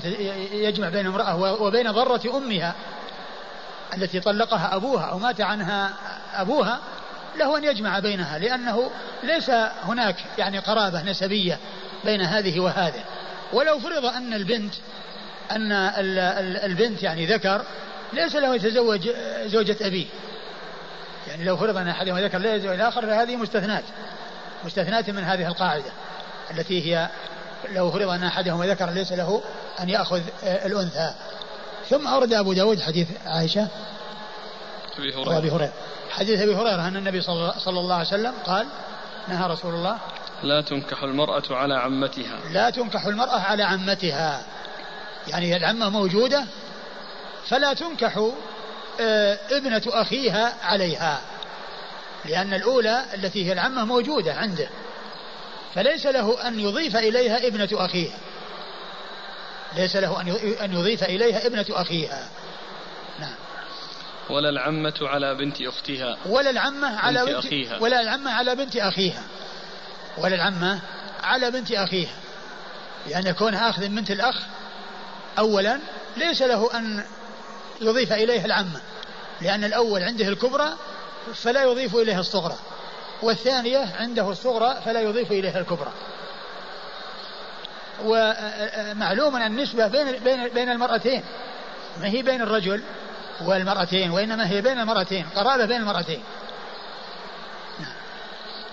A: يجمع بين امرأة وبين ضرة أمها التي طلقها أبوها أو مات عنها أبوها له أن يجمع بينها لأنه ليس هناك يعني قرابة نسبية بين هذه وهذه. ولو فرض أن البنت أن البنت يعني ذكر ليس له يتزوج زوجة أبيه يعني لو فرض أن أحدهما ذكر لا يتزوج. الآخر فهذه مستثنات مستثنات من هذه القاعدة التي هي لو فرض أن أحدهما ذكر ليس له أن يأخذ الأنثى. ثم أورد أبو داود حديث عائشة أبي هريرة. أبي هريرة. حديث أبي هريرة أن النبي صلى الله عليه وسلم قال نهى رسول الله.
B: لا تنكح المرأة على عمتها.
A: لا تنكح المرأة على عمتها. يعني العمة موجودة فلا تنكح آه، ابنة أخيها عليها لأن الأولى التي هي العمة موجودة عنده. فليس له أن يضيف إليها ابنة أخيها ليس له أن يضيف إليها ابنة أخيها. نعم.
B: ولا العمة على بنت أختها.
A: ولا العمة على
B: بنت أخيها.
A: ولا العمة على بنت أخيها. ولا العمة على بنت أخيها. لأن كونها أخذ من بنت الأخ أولا ليس له أن يضيف إليها العمة. لأن الأول عنده الكبرى فلا يضيف إليها الصغرى. والثانية عنده الصغرى فلا يضيف إليها الكبرى. ومعلوم أن النسبة بين بين بين المرأتين ما هي بين الرجل والمرأتين وإنما هي بين المرأتين قرابة بين المرأتين.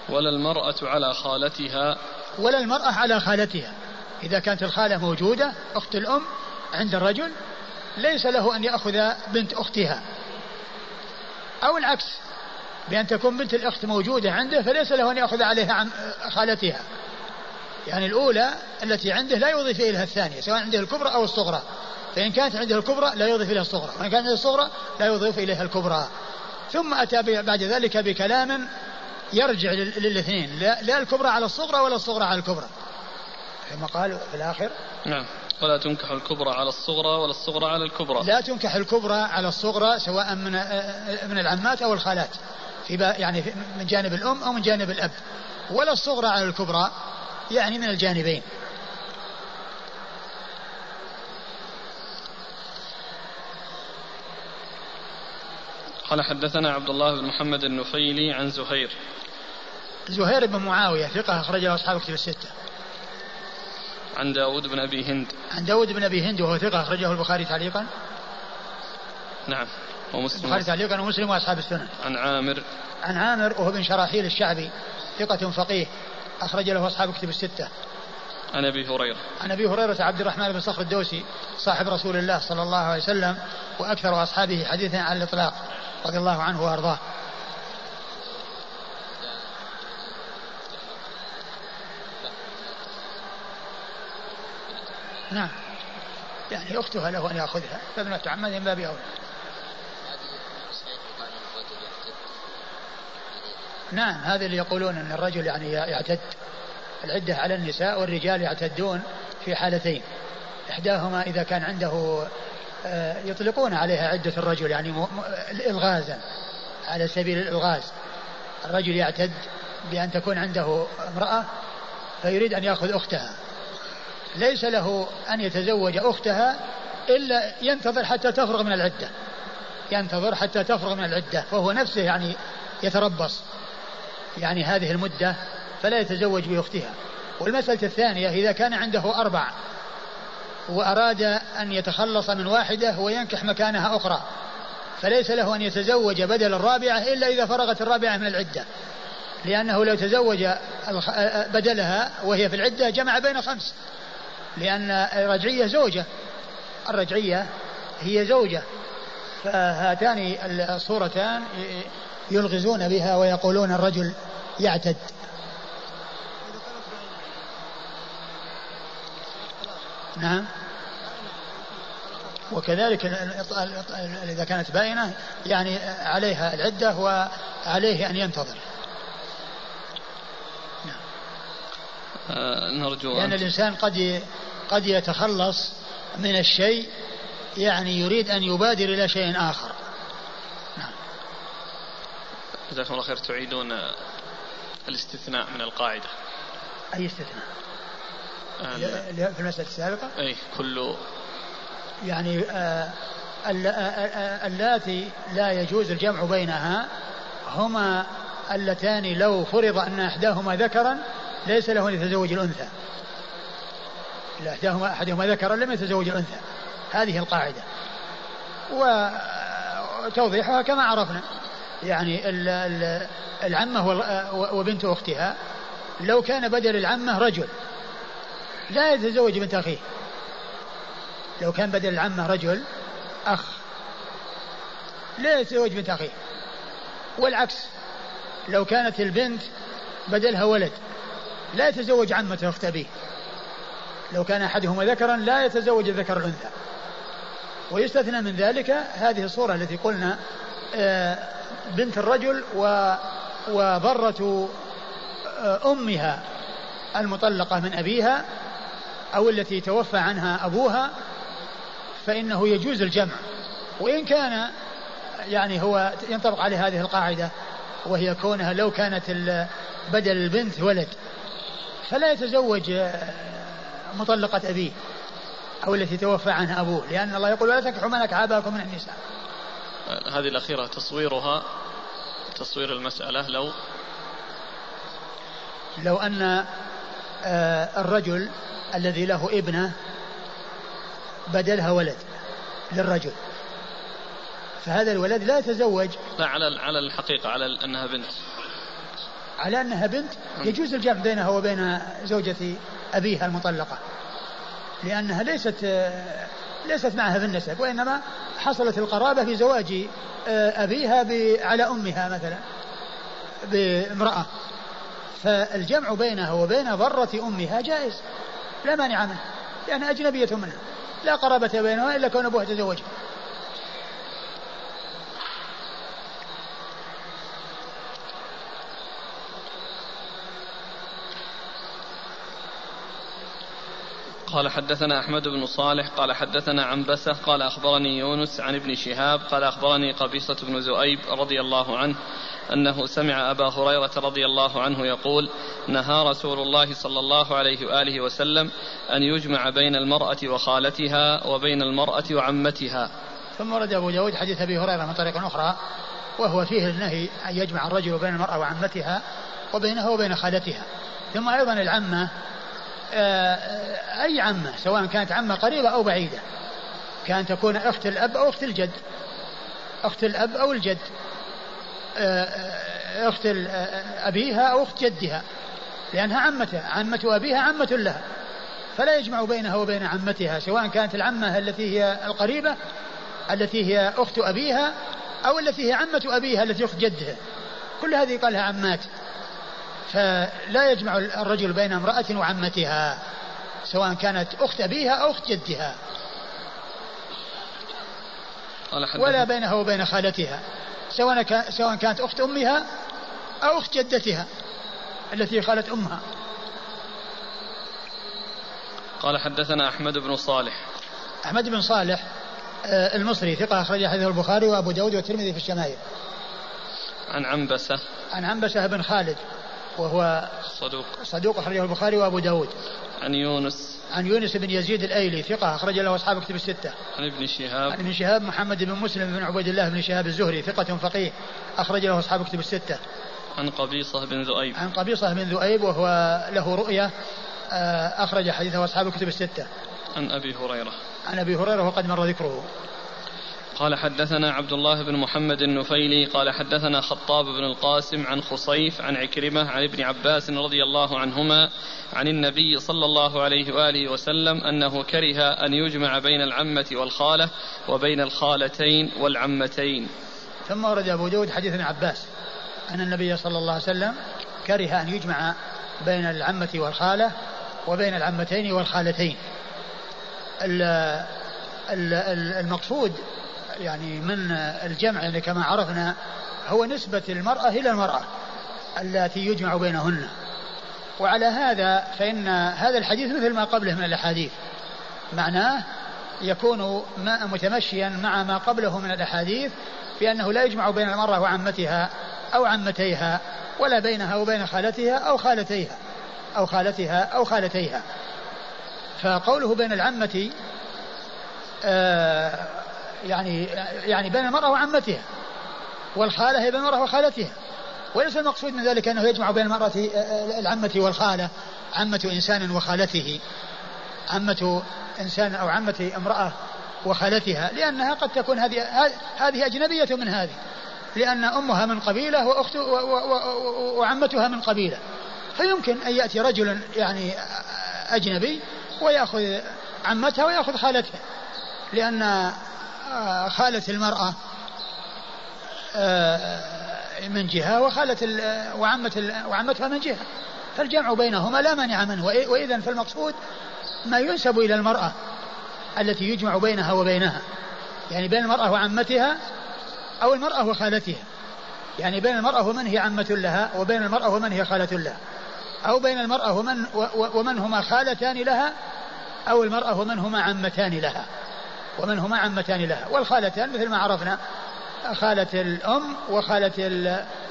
B: ولا المرأة على خالتها.
A: ولا المرأة على خالتها. إذا كانت الخالة موجودة أخت الأم عند الرجل ليس له أن يأخذ بنت أختها. أو العكس. بأن تكون بنت الأخت موجودة عنده فليس له أن يأخذ عليها عن خالتها. يعني الأولى التي عنده لا يضيف إليها الثانية سواء عنده الكبرى أو الصغرى. فإن كانت عنده الكبرى لا يضيف إليها الصغرى وإن كانت عنده الصغرى لا يضيف إليها الكبرى. ثم أتى بعد ذلك بكلام يرجع للاثنين لا الكبرى على الصغرى ولا الصغرى على الكبرى. كما قال في الآخر
B: نعم. ولا تنكح الكبرى على الصغرى ولا الصغرى على الكبرى.
A: لا تنكح الكبرى على الصغرى سواء من من العمات أو الخالات. في يعني من جانب الأم أو من جانب الأب. ولا الصغرى على الكبرى يعني من الجانبين.
B: قال حدثنا عبد الله بن محمد النفيلي عن زهير.
A: زهير بن معاوية ثقة أخرجه أصحاب كتب الستة.
B: عن داود بن أبي هند.
A: عن داود بن أبي هند وهو ثقة أخرجه البخاري تعليقا.
B: نعم. ومسلم.
A: البخاري تعليقا ومسلم وأصحاب السنن
B: عن عامر.
A: عن عامر وهو بن شراحيل الشعبي ثقة فقيه أخرج له أصحاب كتب الستة.
B: عن أبي هريرة.
A: عن أبي هريرة عبد الرحمن بن صخر الدوسي صاحب رسول الله صلى الله عليه وسلم وأكثر أصحابه حديثا على الإطلاق رضي الله عنه وأرضاه. نعم. يعني اختها له أن يأخذها فابنة عمه من باب أولى. نعم هذا اللي يقولون إن الرجل يعني يعتد العدة على النساء والرجال يعتدون في حالتين. إحداهما إذا كان عنده آه، يطلقون عليها عدة الرجل يعني إلغازا على سبيل الإلغاز. الرجل يعتد بأن تكون عنده امرأة فيريد أن يأخذ أختها. ليس له أن يتزوج أختها إلا ينتظر حتى تفرغ من العدة. ينتظر حتى تفرغ من العدة فهو نفسه يعني يتربص. يعني هذه المدة فلا يتزوج بأختها. والمسألة الثانية إذا كان عنده أربع وأراد أن يتخلص من واحدة وينكح مكانها أخرى. فليس له أن يتزوج بدل الرابعة إلا إذا فرغت الرابعة من العدة. لأنه لو تزوج بدلها وهي في العدة جمع بين خمس. لأن الرجعية زوجة. الرجعية هي زوجة. فهاتان الصورتان يلغزون بها ويقولون الرجل يعتد. نعم. وكذلك إذا كانت باينة يعني عليها العدة وعليه أن ينتظر.
B: نعم. آه نرجو
A: لأن الإنسان قد قد يتخلص من الشيء يعني يريد أن يبادر إلى شيء آخر.
B: جزاكم الله خير تعيدون الاستثناء من القاعدة.
A: أي استثناء؟ في المسألة السابقة؟
B: أي كل
A: يعني آه، آه، آه، اللاتي لا يجوز الجمع بينها هما اللتان لو فرض أن إحداهما ذكرا ليس له أن يتزوج الأنثى. إلا إحداهما أحدهما ذكرا لم يتزوج الأنثى. هذه القاعدة. وتوضيحها كما عرفنا. يعني العمة وبنت أختها لو كان بدل العمة رجل. لا يتزوج بنت أخيه. لو كان بدل العمة رجل أخ. لا يتزوج بنت أخيه. والعكس لو كانت البنت بدلها ولد لا يتزوج عمة أخت أبيه. لو كان أحدهما ذكرا لا يتزوج الذكر الأنثى. ويستثنى من ذلك هذه الصورة التي قلنا آه، بنت الرجل و وبرة آه، أمها المطلقة من أبيها أو التي توفى عنها أبوها فإنه يجوز الجمع. وإن كان يعني هو ينطبق عليه هذه القاعدة وهي كونها لو كانت بدل البنت ولد فلا يتزوج آه، مطلقة أبيه أو التي توفى عنها أبوه لأن الله يقول ولا تنكحوا ما نكح آباءكم من النساء.
B: هذه الأخيرة تصويرها تصوير المسألة. لو
A: لو أن آه، الرجل الذي له ابنة بدلها ولد للرجل. فهذا الولد لا يتزوج.
B: لا على على الحقيقة على أنها بنت.
A: على أنها بنت يجوز الجمع بينها وبين زوجة أبيها المطلقة لأنها ليست ليست معها في النسب وإنما حصلت القرابة في زواج آه، أبيها على أمها مثلا بامرأة. فالجمع بينها وبين ضرة أمها جائز لا مانع منه لأنها أجنبية منها لا قرابة بينها إلا كون أبوها تزوجها.
B: قال حدثنا أحمد بن صالح قال حدثنا عنبسة قال أخبرني يونس عن ابن شهاب قال أخبرني قبيصة بن زؤيب رضي الله عنه أنه سمع أبا هريرة رضي الله عنه يقول نهى رسول الله صلى الله عليه وآله وسلم أن يجمع بين المرأة وخالتها وبين المرأة وعمتها.
A: ثم ورد أبو داود حديث أبي هريرة من طريق أخرى وهو فيه النهي أن يجمع الرجل بين المرأة وعمتها وبينها وبين خالتها. ثم أيضا العمة أي عمة سواء كانت عمة قريبة أو بعيدة. كان تكون أخت الأب أو أخت الجد. أخت الأب أو الجد. آه، آه، أخت أبيها أو أخت جدها. لأنها عمتها عمة أبيها عمة لها. فلا يجمع بينها وبين عمتها سواء كانت العمة التي هي القريبة التي هي أخت أبيها أو التي هي عمة أبيها التي أخت جدها. كل هذه قال لها عمات. فلا يجمع الرجل بين امرأة وعمتها سواء كانت أخت أبيها أو أخت جدها. ولا بينها وبين خالتها سواء سواء كانت أخت أمها أو أخت جدتها التي خالت أمها.
B: قال حدثنا أحمد بن صالح.
A: أحمد بن صالح آه، المصري ثقة أخرج حديث البخاري وأبو داود والترمذي في الشمائل.
B: عن عنبسة.
A: عن عنبسة بن خالد. وهو
B: صدوق.
A: صدوق أخرجه البخاري وأبو داود.
B: عن يونس.
A: عن يونس بن يزيد الأيلي ثقة أخرج له أصحاب كتب الستة.
B: عن ابن شهاب.
A: عن ابن شهاب محمد بن مسلم بن عبيد الله بن شهاب الزهري ثقة فقيه أخرج له أصحاب كتب الستة.
B: عن قبيصة بن ذؤيب.
A: عن قبيصة بن ذؤيب وهو له رؤية آه، أخرج حديثه أصحاب الكتب الستة.
B: عن أبي هريرة.
A: عن أبي هريرة وقد مر ذكره.
B: قال حدثنا عبد الله بن محمد النفيلي قال حدثنا خطاب بن القاسم عن خصيف عن عكرمة عن ابن عباس رضي الله عنهما عن النبي صلى الله عليه وآله وسلم أنه كره أن يجمع بين العمة والخالة وبين الخالتين والعمتين.
A: ثم ورد أبو داود حديث ابن عباس أن النبي صلى الله عليه وسلم كره أن يجمع بين العمة والخالة وبين العمتين والخالتين. المقصود يعني من الجمع يعني كما عرفنا هو نسبة المرأة إلى المرأة التي يجمع بينهن. وعلى هذا فإن هذا الحديث مثل ما قبله من الأحاديث. معناه يكون متمشيا مع ما قبله من الأحاديث بأنه لا يجمع بين المرأة وعمتها أو عمتيها ولا بينها وبين خالتها أو خالتيها أو خالتها أو خالتيها. فقوله بين العمة آه يعني يعني بين المرأة وعمتها والخالة هي بين المرأة وخالتها. وليس المقصود من ذلك أنه يجمع بين المرأة العمة والخالة. عمة إنسان وخالته. عمة إنسان أو عمة امرأة وخالتها. لأنها قد تكون هذه هذه أجنبية من هذه. لأن أمها من قبيلة وأخت وعمتها من قبيلة. فيمكن أن يأتي رجل يعني أجنبي ويأخذ عمتها ويأخذ خالتها. لأن خالة المرأة آه، من جهة وخالة وعمة وعمتها من جهة. فالجمع بينهما لا مانع منه وإذا فالمقصود ما ينسب إلى المرأة التي يجمع بينها وبينها. يعني بين المرأة وعمتها أو المرأة وخالتها. يعني بين المرأة ومن هي عمة لها وبين المرأة ومن هي خالة لها. أو بين المرأة ومن, ومن هما خالتان لها أو المرأة ومن هما عمتان لها. ومن هما عمتان لها. والخالتان مثل ما عرفنا خالة الأم وخالة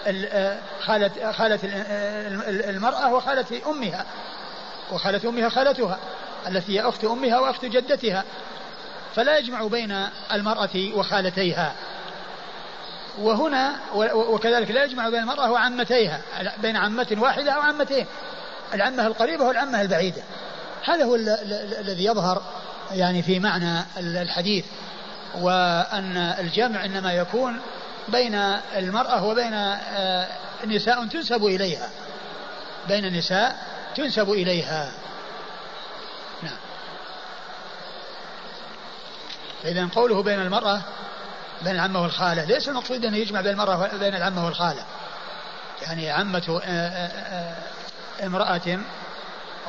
A: ال خالة خالة المرأة وخالة أمها. وخالة أمها خالتها التي هي أخت أمها وأخت جدتها. فلا يجمع بين المرأة وخالتيها. وهنا وكذلك لا يجمع بين المرأة وعمتيها. بين عمة واحدة أو عمتين. العمة القريبة والعمة البعيدة. هذا هو الذي يظهر يعني في معنى الحديث وأن الجمع إنما يكون بين المرأة وبين آه، نساء تنسب إليها. بين نساء تنسب إليها. نعم. فإذا قوله بين المرأة بين العمة والخالة ليس المقصود أنه يجمع بين المرأة وبين العمة والخالة. يعني عمة آه، آه، امرأة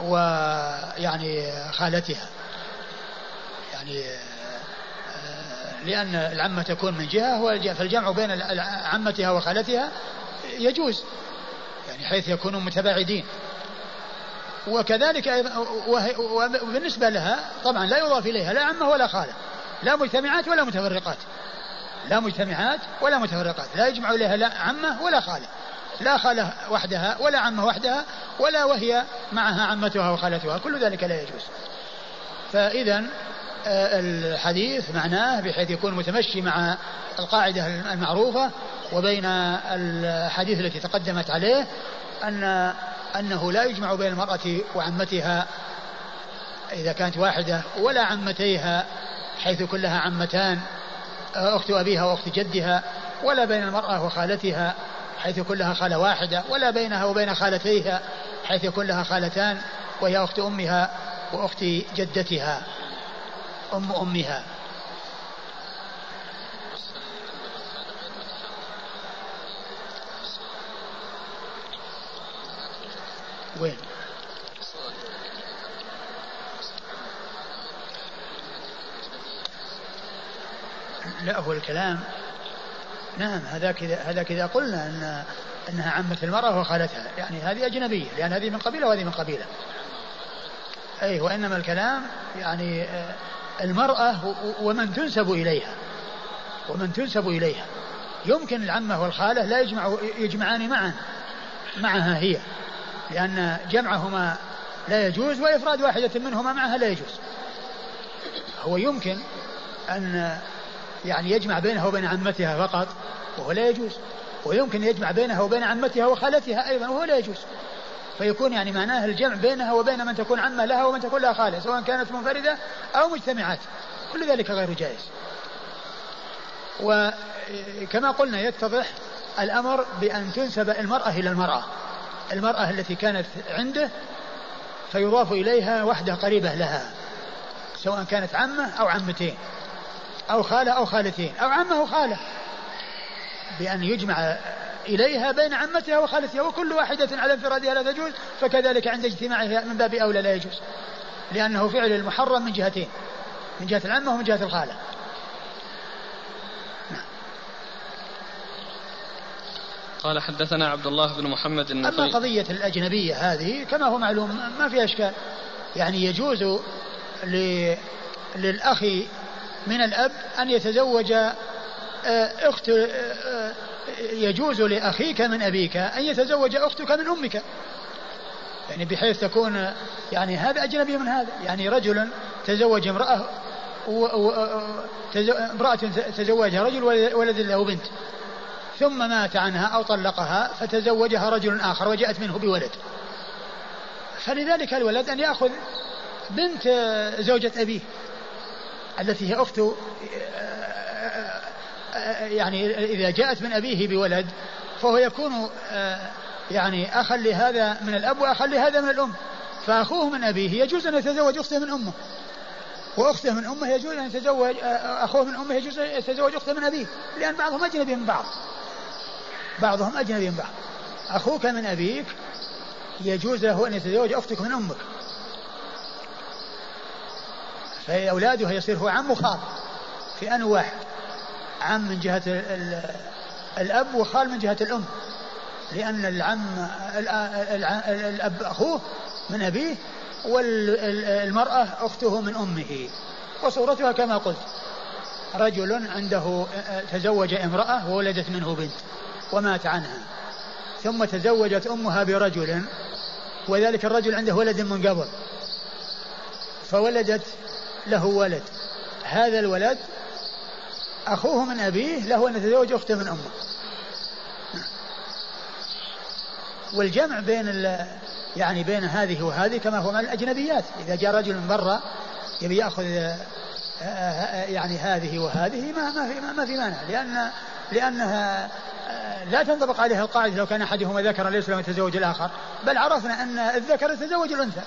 A: ويعني خالتها. يعني لأن العمة تكون من جهة فالجمع بين عمتها وخالتها يجوز يعني حيث يكونوا متباعدين. وكذلك وبالنسبة لها طبعا لا يضاف إليها لا عمة ولا خالة لا مجتمعات ولا متفرقات لا مجتمعات ولا متفرقات لا يجمع إليها لا عمة ولا خالة لا خالة وحدها ولا عمة وحدها ولا وهي معها عمتها وخالتها كل ذلك لا يجوز. فإذا آه، الحديث معناه بحيث يكون متمشي مع القاعدة المعروفة وبين الحديث التي تقدمت عليه أن أنه لا يجمع بين المرأة وعمتها إذا كانت واحدة ولا عمتيها حيث كلها عمتان آه، أخت أبيها وأخت جدها ولا بين المرأة وخالتها حيث كلها خالة واحدة ولا بينها وبين خالتيها حيث يكون لها خالتان وهي أخت أمها وأخت جدتها. أم أمها. وين؟ لا هو الكلام. نعم هذاك إذا هذاك إذا قلنا أن أنها عمة المرأة وخالتها. يعني هذه أجنبية لأن هذه من قبيلة وهذه من قبيلة. أي وإنما الكلام يعني آه، المرأة ومن تنسب إليها. ومن تنسب إليها. يمكن العمة والخالة لا يجمع يجمعان معا. معها هي. لأن جمعهما لا يجوز وإفراد واحدة منهما معها لا يجوز. هو يمكن أن يعني يجمع بينها وبين عمتها فقط وهو لا يجوز. ويمكن يجمع بينها وبين عمتها وخالتها أيضا وهو لا يجوز. فيكون يعني معناه الجمع بينها وبين من تكون عمة لها ومن تكون لها خالة سواء كانت منفردة أو مجتمعات. كل ذلك غير جائز. وكما قلنا يتضح الأمر بأن تنسب المرأة إلى المرأة. المرأة التي كانت عنده فيضاف إليها وحدة قريبة لها سواء كانت عمة أو عمتين أو خالة أو خالتين أو عمة وخالة بأن يجمع إليها بين عمتها وخالتها وكل واحدة على انفرادها لا تجوز فكذلك عند اجتماعها من باب أولى لا يجوز لأنه فعل المحرم من جهتين من جهة العمة ومن جهة الخالة
B: نعم. قال حدثنا عبد الله بن محمد
A: النفيل أما قضية الأجنبية هذه كما هو معلوم ما في أشكال يعني يجوز للأخ من الأب أن يتزوج آه، أخت آه، آه، يجوز لأخيك من أبيك أن يتزوج أختك من أمك. يعني بحيث تكون يعني هذا أجنبي من هذا. يعني رجل تزوج امرأة امرأة تزوجها رجل ولد له بنت ثم مات عنها أو طلقها فتزوجها رجل آخر وجاءت منه بولد. فلذلك الولد أن يأخذ بنت زوجة أبيه التي هي أخت يعني إذا جاءت من أبيه بولد فهو يكون آه، يعني أخا لهذا من الأب وأخا لهذا من الأم. فأخوه من أبيه يجوز أن يتزوج أخته من أمه. وأخته من أمه يجوز أن يتزوج آه، أخوه من أمه يجوز أن يتزوج أخته من أبيه لأن بعضهم أجنبي من بعض. بعضهم أجنبي من بعض. أخوك من أبيك يجوز له أن يتزوج أختك من أمك. فأولاده يصير هو عم وخال في أن واحد. عم من جهة الأب وخال من جهة الأم. لأن العم الأب أخوه من أبيه والمرأة أخته من أمه. وصورتها كما قلت رجل عنده تزوج امرأة وولدت منه بنت ومات عنها ثم تزوجت أمها برجل وذلك الرجل عنده ولد من قبل فولدت له ولد. هذا الولد أخوه من أبيه له أن يتزوج أخته من أمه. والجمع بين يعني بين هذه وهذه كما هو من الأجنبيات. إذا جاء رجل من برا يبي يأخذ آه، آه، يعني هذه وهذه ما ما في ما في مانع. لأن لأنها آه، لا تنطبق عليها القاعدة لو كان أحدهما ذكرا ليس له يتزوج الآخر. بل عرفنا أن الذكر يتزوج الأنثى.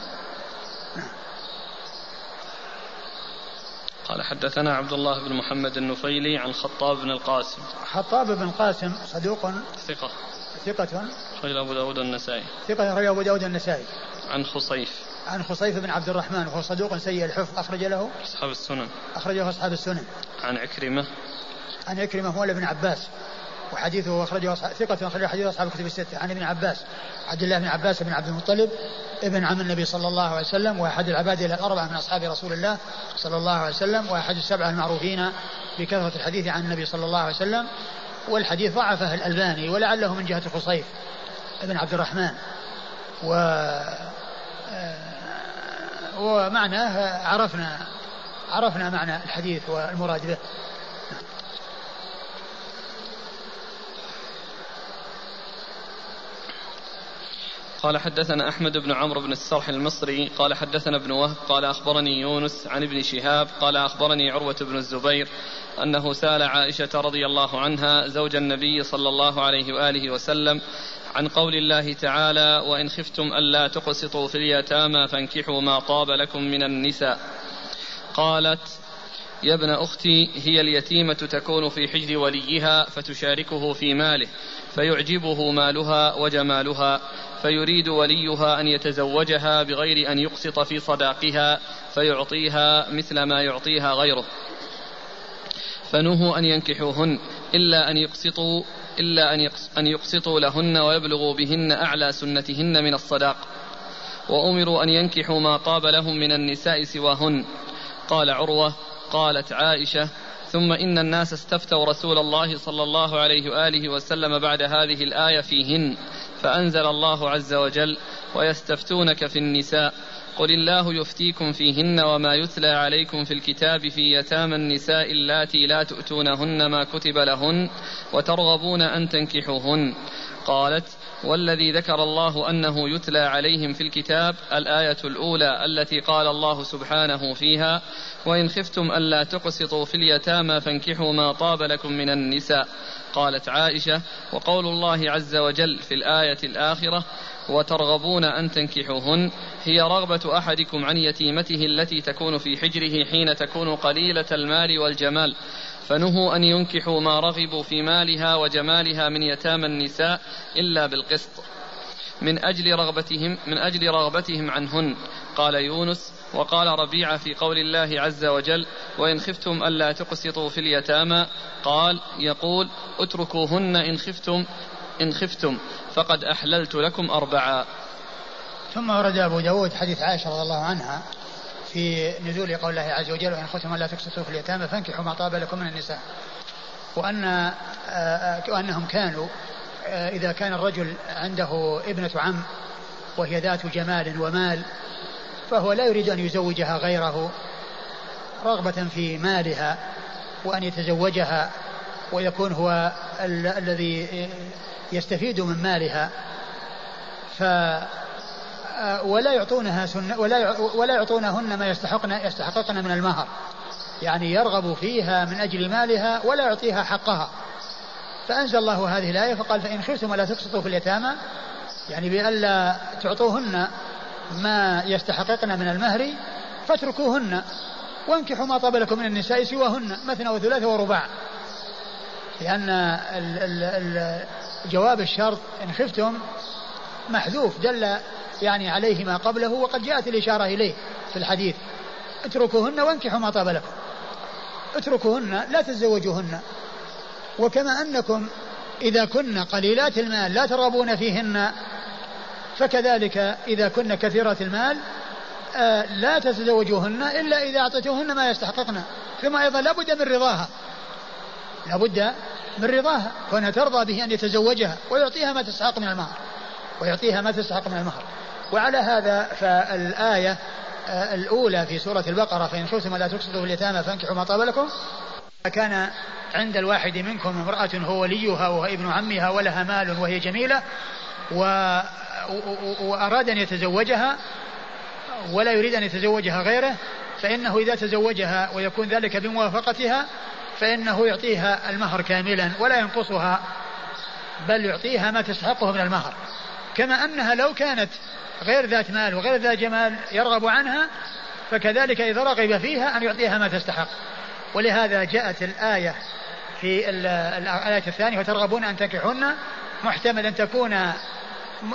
B: قال حدثنا عبد الله بن محمد النفيلي عن خطاب بن القاسم.
A: خطاب بن القاسم صدوق
B: ثقة.
A: ثقة.
B: أخرج أبو داود النسائي.
A: ثقة أخرج أبو داود النسائي.
B: عن خصيف.
A: عن خصيف بن عبد الرحمن وهو صدوق سيء الحفظ أخرج له.
B: أصحاب السنن.
A: أخرجه أصحاب السنن.
B: عن عكرمة.
A: عن عكرمة مولى بن عباس. وحديثه أخرجه ثقة أخرج حديث أصحاب الكتب الستة. عن ابن عباس عبد الله بن عباس بن عبد المطلب ابن عم النبي صلى الله عليه وسلم وأحد العباد الأربعة من أصحاب رسول الله صلى الله عليه وسلم وأحد السبعة المعروفين بكثرة الحديث عن النبي صلى الله عليه وسلم. والحديث ضعفه الألباني ولعله من جهة خصيف بن عبد الرحمن. و آه، ومعناه عرفنا عرفنا معنى الحديث والمراد به.
B: قال حدثنا أحمد بن عمرو بن السرح المصري قال حدثنا ابن وهب قال أخبرني يونس عن ابن شهاب قال أخبرني عروة بن الزبير أنه سأل عائشة رضي الله عنها زوج النبي صلى الله عليه وآله وسلم عن قول الله تعالى وإن خفتم ألا تقسطوا في اليتامى فانكحوا ما طاب لكم من النساء قالت يا ابن أختي هي اليتيمة تكون في حجر وليها فتشاركه في ماله فيعجبه مالها وجمالها فيريد وليها أن يتزوجها بغير أن يقسط في صداقها فيعطيها مثل ما يعطيها غيره. فنهوا أن ينكحوهن إلا أن يقسطوا إلا أن يقسطوا لهن ويبلغوا بهن أعلى سنتهن من الصداق. وأمروا أن ينكحوا ما طاب لهم من النساء سواهن. قال عروة قالت عائشة ثم إن الناس استفتوا رسول الله صلى الله عليه وآله وسلم بعد هذه الآية فيهن. فأنزل الله عز وجل ويستفتونك في النساء قل الله يفتيكم فيهن وما يتلى عليكم في الكتاب في يتامى النساء اللاتي لا تؤتونهن ما كتب لهن وترغبون أن تنكحوهن قالت والذي ذكر الله أنه يتلى عليهم في الكتاب الآية الأولى التي قال الله سبحانه فيها وإن خفتم ألا تقسطوا في اليتامى فانكحوا ما طاب لكم من النساء قالت عائشة وقول الله عز وجل في الآية الآخرة وترغبون أن تنكحوهن هي رغبة أحدكم عن يتيمته التي تكون في حجره حين تكون قليلة المال والجمال. فنهوا أن ينكحوا ما رغبوا في مالها وجمالها من يتامى النساء إلا بالقسط. من أجل رغبتهم من أجل رغبتهم عنهن. قال يونس وقال ربيعة في قول الله عز وجل وإن خفتم ألا تقسطوا في اليتامى قال يقول اتركوهن إن خفتم إن خفتم فقد أحللت لكم أربعا
A: ثم ورد أبو داود حديث عائشة رضي الله عنها في نزول قول الله عز وجل وإن خفتم ألا تقسطوا في اليتامى فانكحوا ما طاب لكم من النساء وأن آه، آه، وأنهم كانوا آه، إذا كان الرجل عنده ابنة عم وهي ذات جمال ومال فهو لا يريد أن يزوجها غيره رغبة في مالها وأن يتزوجها ويكون هو ال- الذي يستفيد من مالها. ف ولا يعطونها سنة ولا ولا يعطونهن ما يستحقن يستحققن من المهر. يعني يرغب فيها من أجل مالها ولا يعطيها حقها. فأنزل الله هذه الآية فقال فإن خفتم لا تقسطوا في اليتامى. يعني بألا تعطوهن ما يستحققن من المهر فاتركوهن وانكحوا ما طاب لكم من النساء سواهن مثنى وثلاث ورباع. لأن ال جواب الشرط إن خفتم محذوف دل يعني عليه ما قبله وقد جاءت الإشارة إليه في الحديث. اتركوهن وانكحوا ما طاب لكم. اتركوهن لا تتزوجوهن. وكما أنكم إذا كن قليلات المال لا ترغبون فيهن فكذلك إذا كن كثيرات المال آه، لا تتزوجوهن إلا إذا أعطيتوهن ما يستحققن. ثم أيضا لابد من رضاها. لابد من رضاها. كونها ترضى به أن يتزوجها ويعطيها ما تستحق من المهر. ويعطيها ما تستحق من المهر. وعلى هذا فالآية آه، الأولى في سورة البقرة فإن خفتم لا تقسطوا في اليتامى فانكحوا ما طاب لكم. كان عند الواحد منكم امرأة هو وليها وهو ابن عمها ولها مال وهي جميلة و... وأراد أن يتزوجها ولا يريد أن يتزوجها غيره فإنه إذا تزوجها ويكون ذلك بموافقتها فإنه يعطيها المهر كاملا ولا ينقصها بل يعطيها ما تستحقه من المهر. كما أنها لو كانت غير ذات مال وغير ذات جمال يرغب عنها فكذلك إذا رغب فيها أن يعطيها ما تستحق. ولهذا جاءت الآية في الآية الثانية وترغبون أن تنكحهن محتمل أن تكون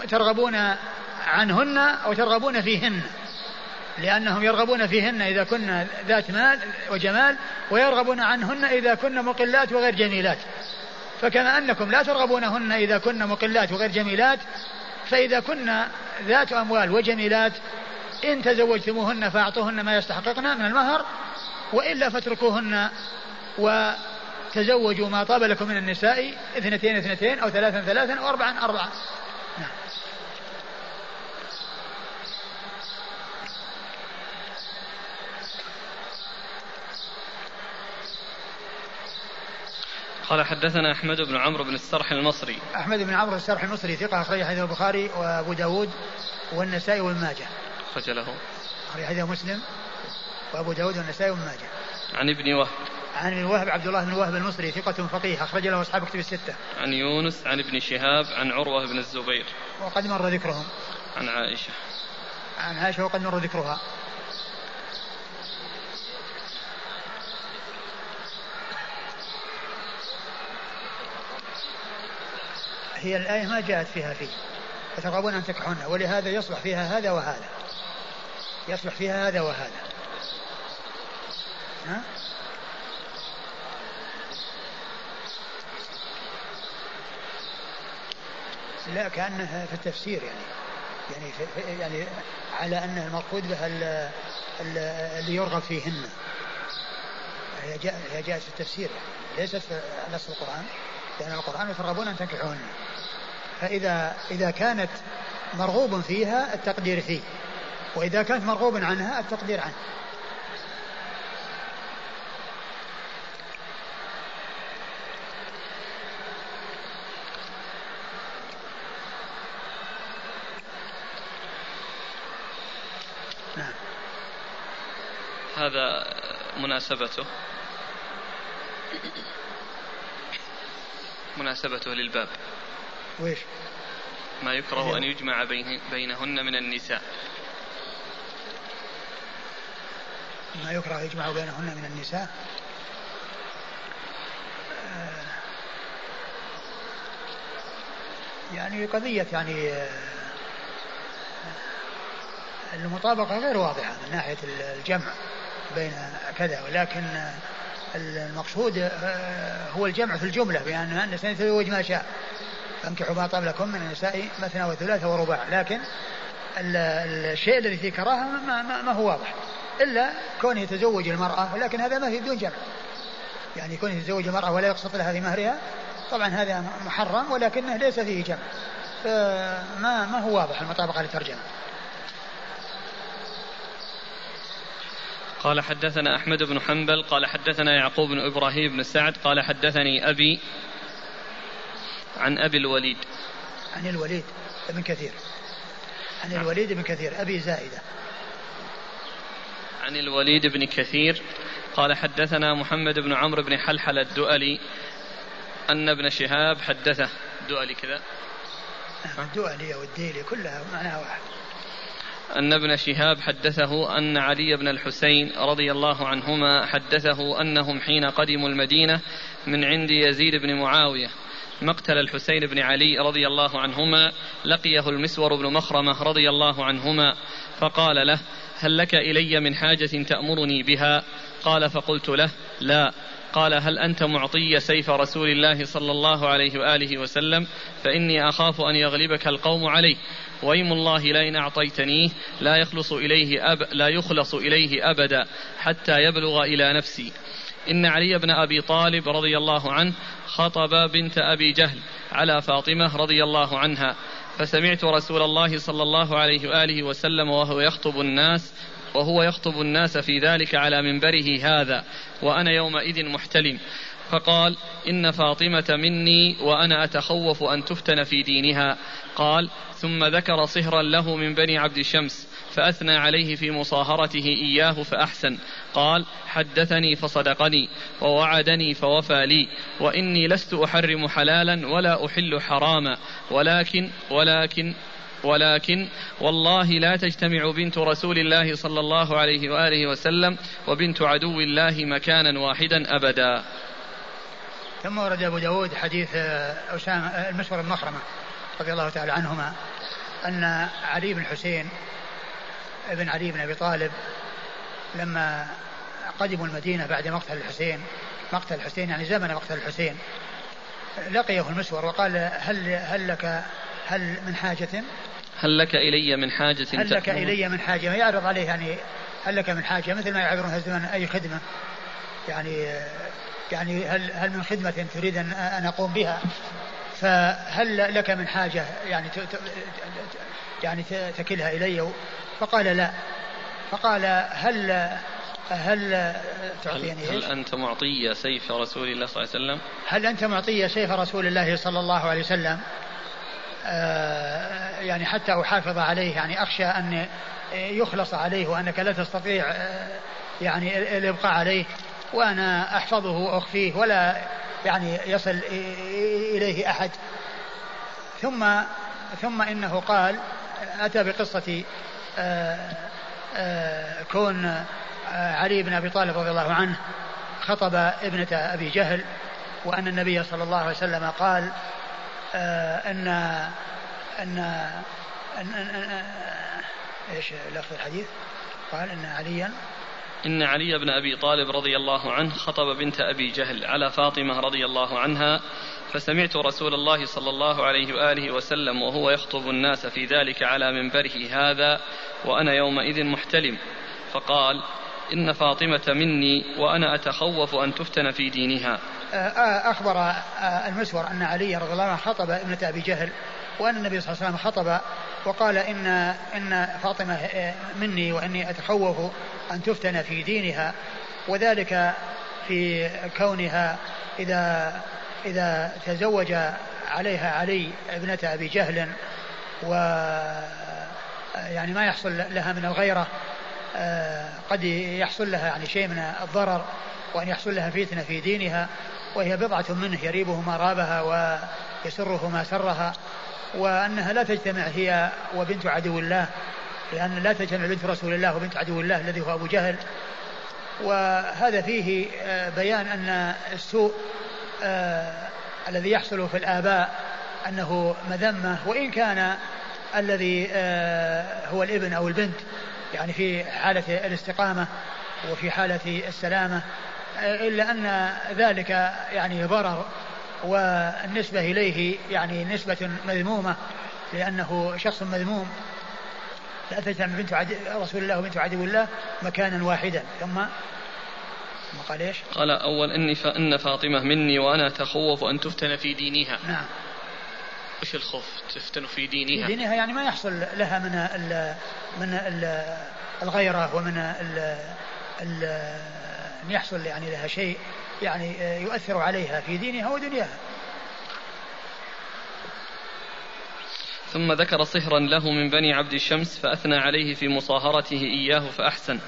A: ترغبون عنهن أو ترغبون فيهن. لأنهم يرغبون فيهن إذا كن ذات مال وجمال ويرغبون عنهن إذا كن مقلات وغير جميلات. فكما أنكم لا ترغبونهن إذا كن مقلات وغير جميلات فإذا كن ذات أموال وجميلات إن تزوجتموهن فأعطوهن ما يستحققن من المهر وإلا فاتركوهن وتزوجوا ما طاب لكم من النساء اثنتين اثنتين أو ثلاثا ثلاثا أو أربعا أربعا.
B: قال حدثنا أحمد بن عمرو بن السرح المصري
A: أحمد بن عمرو السرح المصري ثقة أخرج حديث البخاري وأبو داود والنسائي وابن ماجه
B: أخرج له
A: أخرج حديث مسلم وأبو داود والنسائي وابن ماجه
B: عن ابن وهب
A: عن ابن وهب عبد الله بن وهب المصري ثقة فقيه أخرج له أصحاب كتب الستة.
B: عن يونس عن ابن شهاب عن عروة بن الزبير.
A: وقد مر ذكرهم.
B: عن عائشة.
A: عن عائشة وقد مر ذكرها. هي الآية ما جاءت فيها فيه فترغبون أن تكحون ولهذا يصلح فيها هذا وهذا. يصلح فيها هذا وهذا. ها؟ لا كأنه في التفسير يعني. يعني في يعني على أنه المقصود بها اللي يرغب فيهن. هي جاءت في التفسير يعني ليست في نص القرآن لأن القرآن يترغبون أن تنكحوهن فإذا إذا كانت مرغوب فيها التقدير فيه وإذا كانت مرغوب عنها التقدير عنه.
B: نعم. هذا مناسبته. مناسبته للباب.
A: ويش
B: ما يكره أن يجمع بينهن من النساء.
A: ما يكره يجمع بينهن من النساء؟ آه، يعني قضية يعني آه، المطابقة غير واضحة من ناحية الجمع بين كذا ولكن المقصود آه، هو الجمع في الجملة بأن الإنسان يتزوج ما شاء. فانكحوا ما طاب لكم من النساء مثنى وثلاثة ورباع لكن الشيء الذي فيه كراهة ما, ما, ما هو واضح. إلا كونه يتزوج المرأة ولكن هذا ما في بدون جمع. يعني كونه يتزوج المرأة ولا يقسط لها في مهرها طبعا هذا محرم ولكنه ليس فيه جمع. فما ما هو واضح المطابقة للترجمة
B: قال حدثنا أحمد بن حنبل قال حدثنا يعقوب بن إبراهيم بن سعد قال حدثني أبي عن أبي الوليد.
A: عن الوليد بن كثير. عن الوليد بن كثير أبي زائدة.
B: عن الوليد بن كثير قال حدثنا محمد بن عمرو بن حلحل الدؤلي أن ابن شهاب حدثه. دؤلي كذا.
A: الدؤلي أو الديلي كلها معناها واحد.
B: أن ابن شهاب حدثه أن علي بن الحسين رضي الله عنهما حدثه أنهم حين قدموا المدينة من عند يزيد بن معاوية. مقتل الحسين بن علي رضي الله عنهما لقيه المسور بن مخرمة رضي الله عنهما فقال له هل لك إلي من حاجة تأمرني بها؟ قال فقلت له لا. قال هل أنت معطي سيف رسول الله صلى الله عليه وآله وسلم؟ فإني أخاف أن يغلبك القوم عليه ويم الله لئن أعطيتنيه لا يخلص إليه أب لا يخلص إليه أبدا حتى يبلغ إلى نفسي. إن علي بن أبي طالب رضي الله عنه خطب بنت أبي جهل على فاطمة رضي الله عنها. فسمعت رسول الله صلى الله عليه وآله وسلم وهو يخطب الناس وهو يخطب الناس في ذلك على منبره هذا وأنا يومئذ محتلم. فقال إن فاطمة مني وأنا أتخوف أن تفتن في دينها. قال ثم ذكر صهرا له من بني عبد الشمس فأثنى عليه في مصاهرته إياه فأحسن. قال حدثني فصدقني ووعدني فوفى لي وإني لست أحرم حلالا ولا أحل حراما. ولكن ولكن ولكن والله لا تجتمع بنت رسول الله صلى الله عليه وآله وسلم وبنت عدو الله مكانا واحدا أبدا.
A: ثم ورد أبو داود حديث أسامة المشور بن مخرمة رضي الله تعالى عنهما أن علي بن حسين ابن علي بن أبي طالب لما قدموا المدينة بعد مقتل الحسين مقتل الحسين يعني زمن مقتل الحسين لقيه المسور وقال هل هل لك هل من حاجة؟
B: هل لك إلي من حاجة
A: هل لك إلي من حاجة؟ يعرض عليه يعني هل لك من حاجة؟ مثل ما يعبرون الزمن أي خدمة يعني يعني هل هل من خدمة تريد أن أقوم بها؟ فهل لك من حاجة يعني يعني تكلها إلي؟ فقال لا. فقال هل هل تعطيني
B: هل, هل أنت معطي سيف رسول الله صلى الله عليه وسلم؟
A: هل أنت معطي سيف رسول الله صلى الله عليه وسلم؟ آه يعني حتى أحافظ عليه يعني أخشى أن يخلص عليه وأنك لا تستطيع آه، يعني الإبقاء عليه. وأنا أحفظه وأخفيه ولا يعني يصل إليه أحد ثم ثم إنه قال أتى بقصة آه، آه، كون آه، علي بن أبي طالب رضي الله عنه خطب ابنة أبي جهل وأن النبي صلى الله عليه وسلم قال أن أن أن, أن إيش لفظ الحديث؟ قال أن عليا
B: إن علي بن أبي طالب رضي الله عنه خطب بنت أبي جهل على فاطمة رضي الله عنها فسمعت رسول الله صلى الله عليه وآله وسلم وهو يخطب الناس في ذلك على منبره هذا وأنا يومئذ محتلم. فقال إن فاطمة مني وأنا أتخوف أن تفتن في دينها.
A: آه، آه، أخبر آه، المسور أن علي رضي الله عنه خطب ابنة أبي جهل وأن النبي صلى الله عليه وسلم خطب وقال إن إن فاطمة مني وإني أتخوف أن تفتن في دينها وذلك في كونها إذا إذا تزوج عليها علي ابنة أبي جهل و يعني ما يحصل لها من الغيرة قد يحصل لها يعني شيء من الضرر وأن يحصل لها فتنة في دينها وهي بضعة منه يريبه ما رابها ويسره ما سرها. وأنها لا تجتمع هي وبنت عدو الله لأن لا تجتمع بنت رسول الله وبنت عدو الله الذي هو أبو جهل. وهذا فيه آه، بيان أن السوء آه الذي يحصل في الآباء أنه مذمة وإن كان الذي آه هو الابن أو البنت يعني في حالة الاستقامة وفي حالة السلامة إلا أن ذلك يعني ضرر والنسبة إليه يعني نسبة مذمومة لأنه شخص مذموم لا تجتمع بنت رسول الله وبنت عدو الله مكانا واحدا ثم ثم قال إيش؟
B: قال أول إني فان فاطمة مني وأنا اتخوف أن تفتن في دينها.
A: نعم.
B: إيش الخوف؟ تفتن في دينها.
A: في دينها يعني ما يحصل لها من ال من ال الغيرة ومن ال ال أن يحصل يعني لها شيء يعني يؤثر عليها في دينها ودنياها.
B: ثم ذكر صهرا له من بني عبد الشمس فأثنى عليه في مصاهرته إياه فأحسن.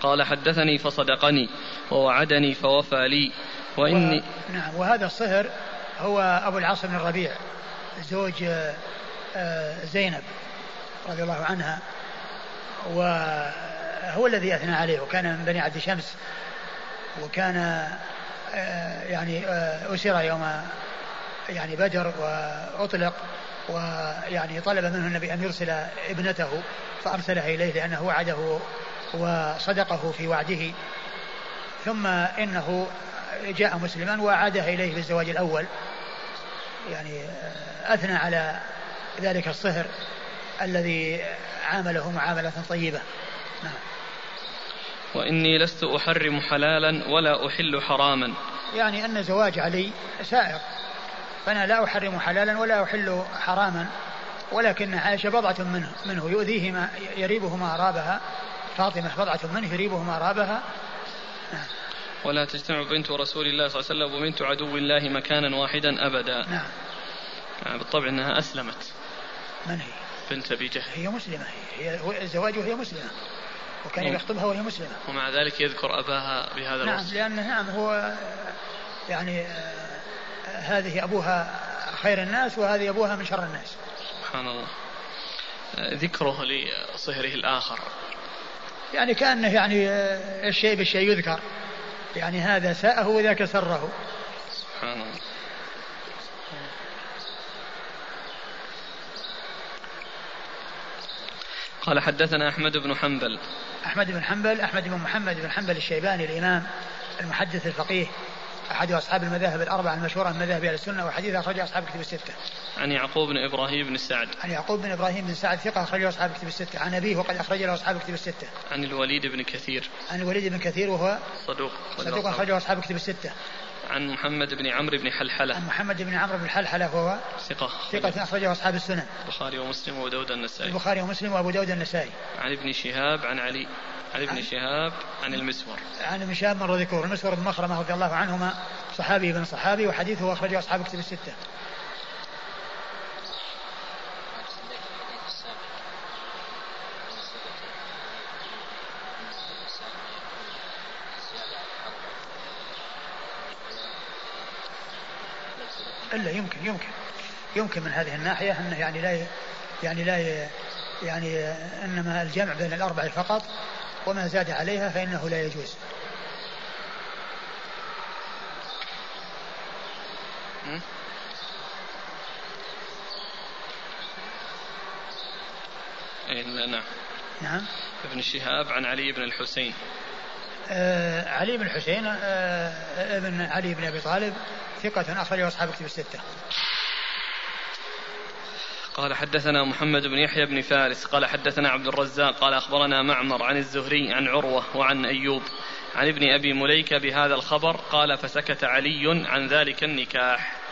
B: قال حدثني فصدقني ووعدني فوفى لي. وإني
A: و... نعم وهذا الصهر هو أبو العاص بن الربيع زوج آه، زينب رضي الله عنها. وهو الذي أثنى عليه وكان من بني عبد شمس وكان آه، يعني آه، أسر يوم يعني بدر وأطلق ويعني طلب منه النبي أن يرسل ابنته فأرسلها إليه لأنه وعده وصدقه في وعده. ثم إنه جاء مسلما وأعادها إليه بالزواج الأول. يعني أثنى على ذلك الصهر الذي عامله معاملة طيبة. نعم.
B: وإني لست أحرم حلالا ولا أحل حراما.
A: يعني أن زواج علي سائر فأنا لا أحرم حلالا ولا أحل حراما ولكن عائشة بضعة منه, منه. يؤذيه ما يريبه ما أرابها فاطمة بضعة منه يريبه ما أرابها
B: نعم. ولا تجتمع بنت رسول الله صلى الله عليه وسلم وبنت عدو الله مكانا واحدا أبدا.
A: نعم.
B: يعني بالطبع أنها أسلمت.
A: من هي؟
B: بنت أبي جهل.
A: هي مسلمة هي, هي الزواج وهي مسلمة. وكان يخطبها وهي مسلمة.
B: ومع ذلك يذكر أباها بهذا
A: نعم
B: الوصف.
A: لأن نعم هو يعني هذه أبوها خير الناس وهذه أبوها من شر الناس.
B: سبحان الله. ذكره لصهره الآخر.
A: يعني كأنه يعني الشيء بالشيء يذكر. يعني هذا ساءه وذاك سره.
B: سبحان الله. قال حدثنا أحمد بن حنبل.
A: أحمد بن حنبل أحمد بن محمد بن حنبل الشيباني الإمام المحدث الفقيه أحد أصحاب المذاهب الأربعة المشهورة من مذاهب أهل السنة وحديث أخرجه أصحاب كتب الستة.
B: عن يعقوب بن إبراهيم بن سعد.
A: عن يعقوب بن إبراهيم بن سعد ثقة أخرجه أصحاب كتب الستة. عن أبيه وقد أخرج له أصحاب كتب الستة.
B: عن الوليد بن كثير.
A: عن الوليد بن كثير وهو
B: صدوق.
A: صدوق أخرجه أصحاب كتب الستة.
B: عن محمد بن عمرو بن حلحلة.
A: عن محمد بن عمرو بن حلحلة وهو
B: ثقة.
A: ثقة أخرجه أصحاب السنن.
B: البخاري ومسلم وأبو داود النسائي.
A: البخاري ومسلم وأبو داود النسائي.
B: عن ابن شهاب عن علي عن ابن شهاب عن المسور
A: عن ابن شهاب مر ذكور المسور بن مخرمة رضي الله عنهما صحابي بن صحابي وحديثه أخرجه أصحاب كتب الستة إلا يمكن يمكن يمكن من هذه الناحية أنه يعني لا يعني لا يعني إنما الجمع بين الاربع فقط وما زاد عليها فإنه لا يجوز.
B: إيه نعم.
A: نعم.
B: ابن شهاب عن علي بن الحسين.
A: علي بن الحسين آه ابن علي بن أبي طالب ثقة أخرجه أصحاب كتب الستة.
B: قال حدثنا محمد بن يحيى بن فارس قال حدثنا عبد الرزاق قال أخبرنا معمر عن الزهري عن عروة وعن أيوب عن ابن أبي مليكة بهذا الخبر قال فسكت علي عن ذلك النكاح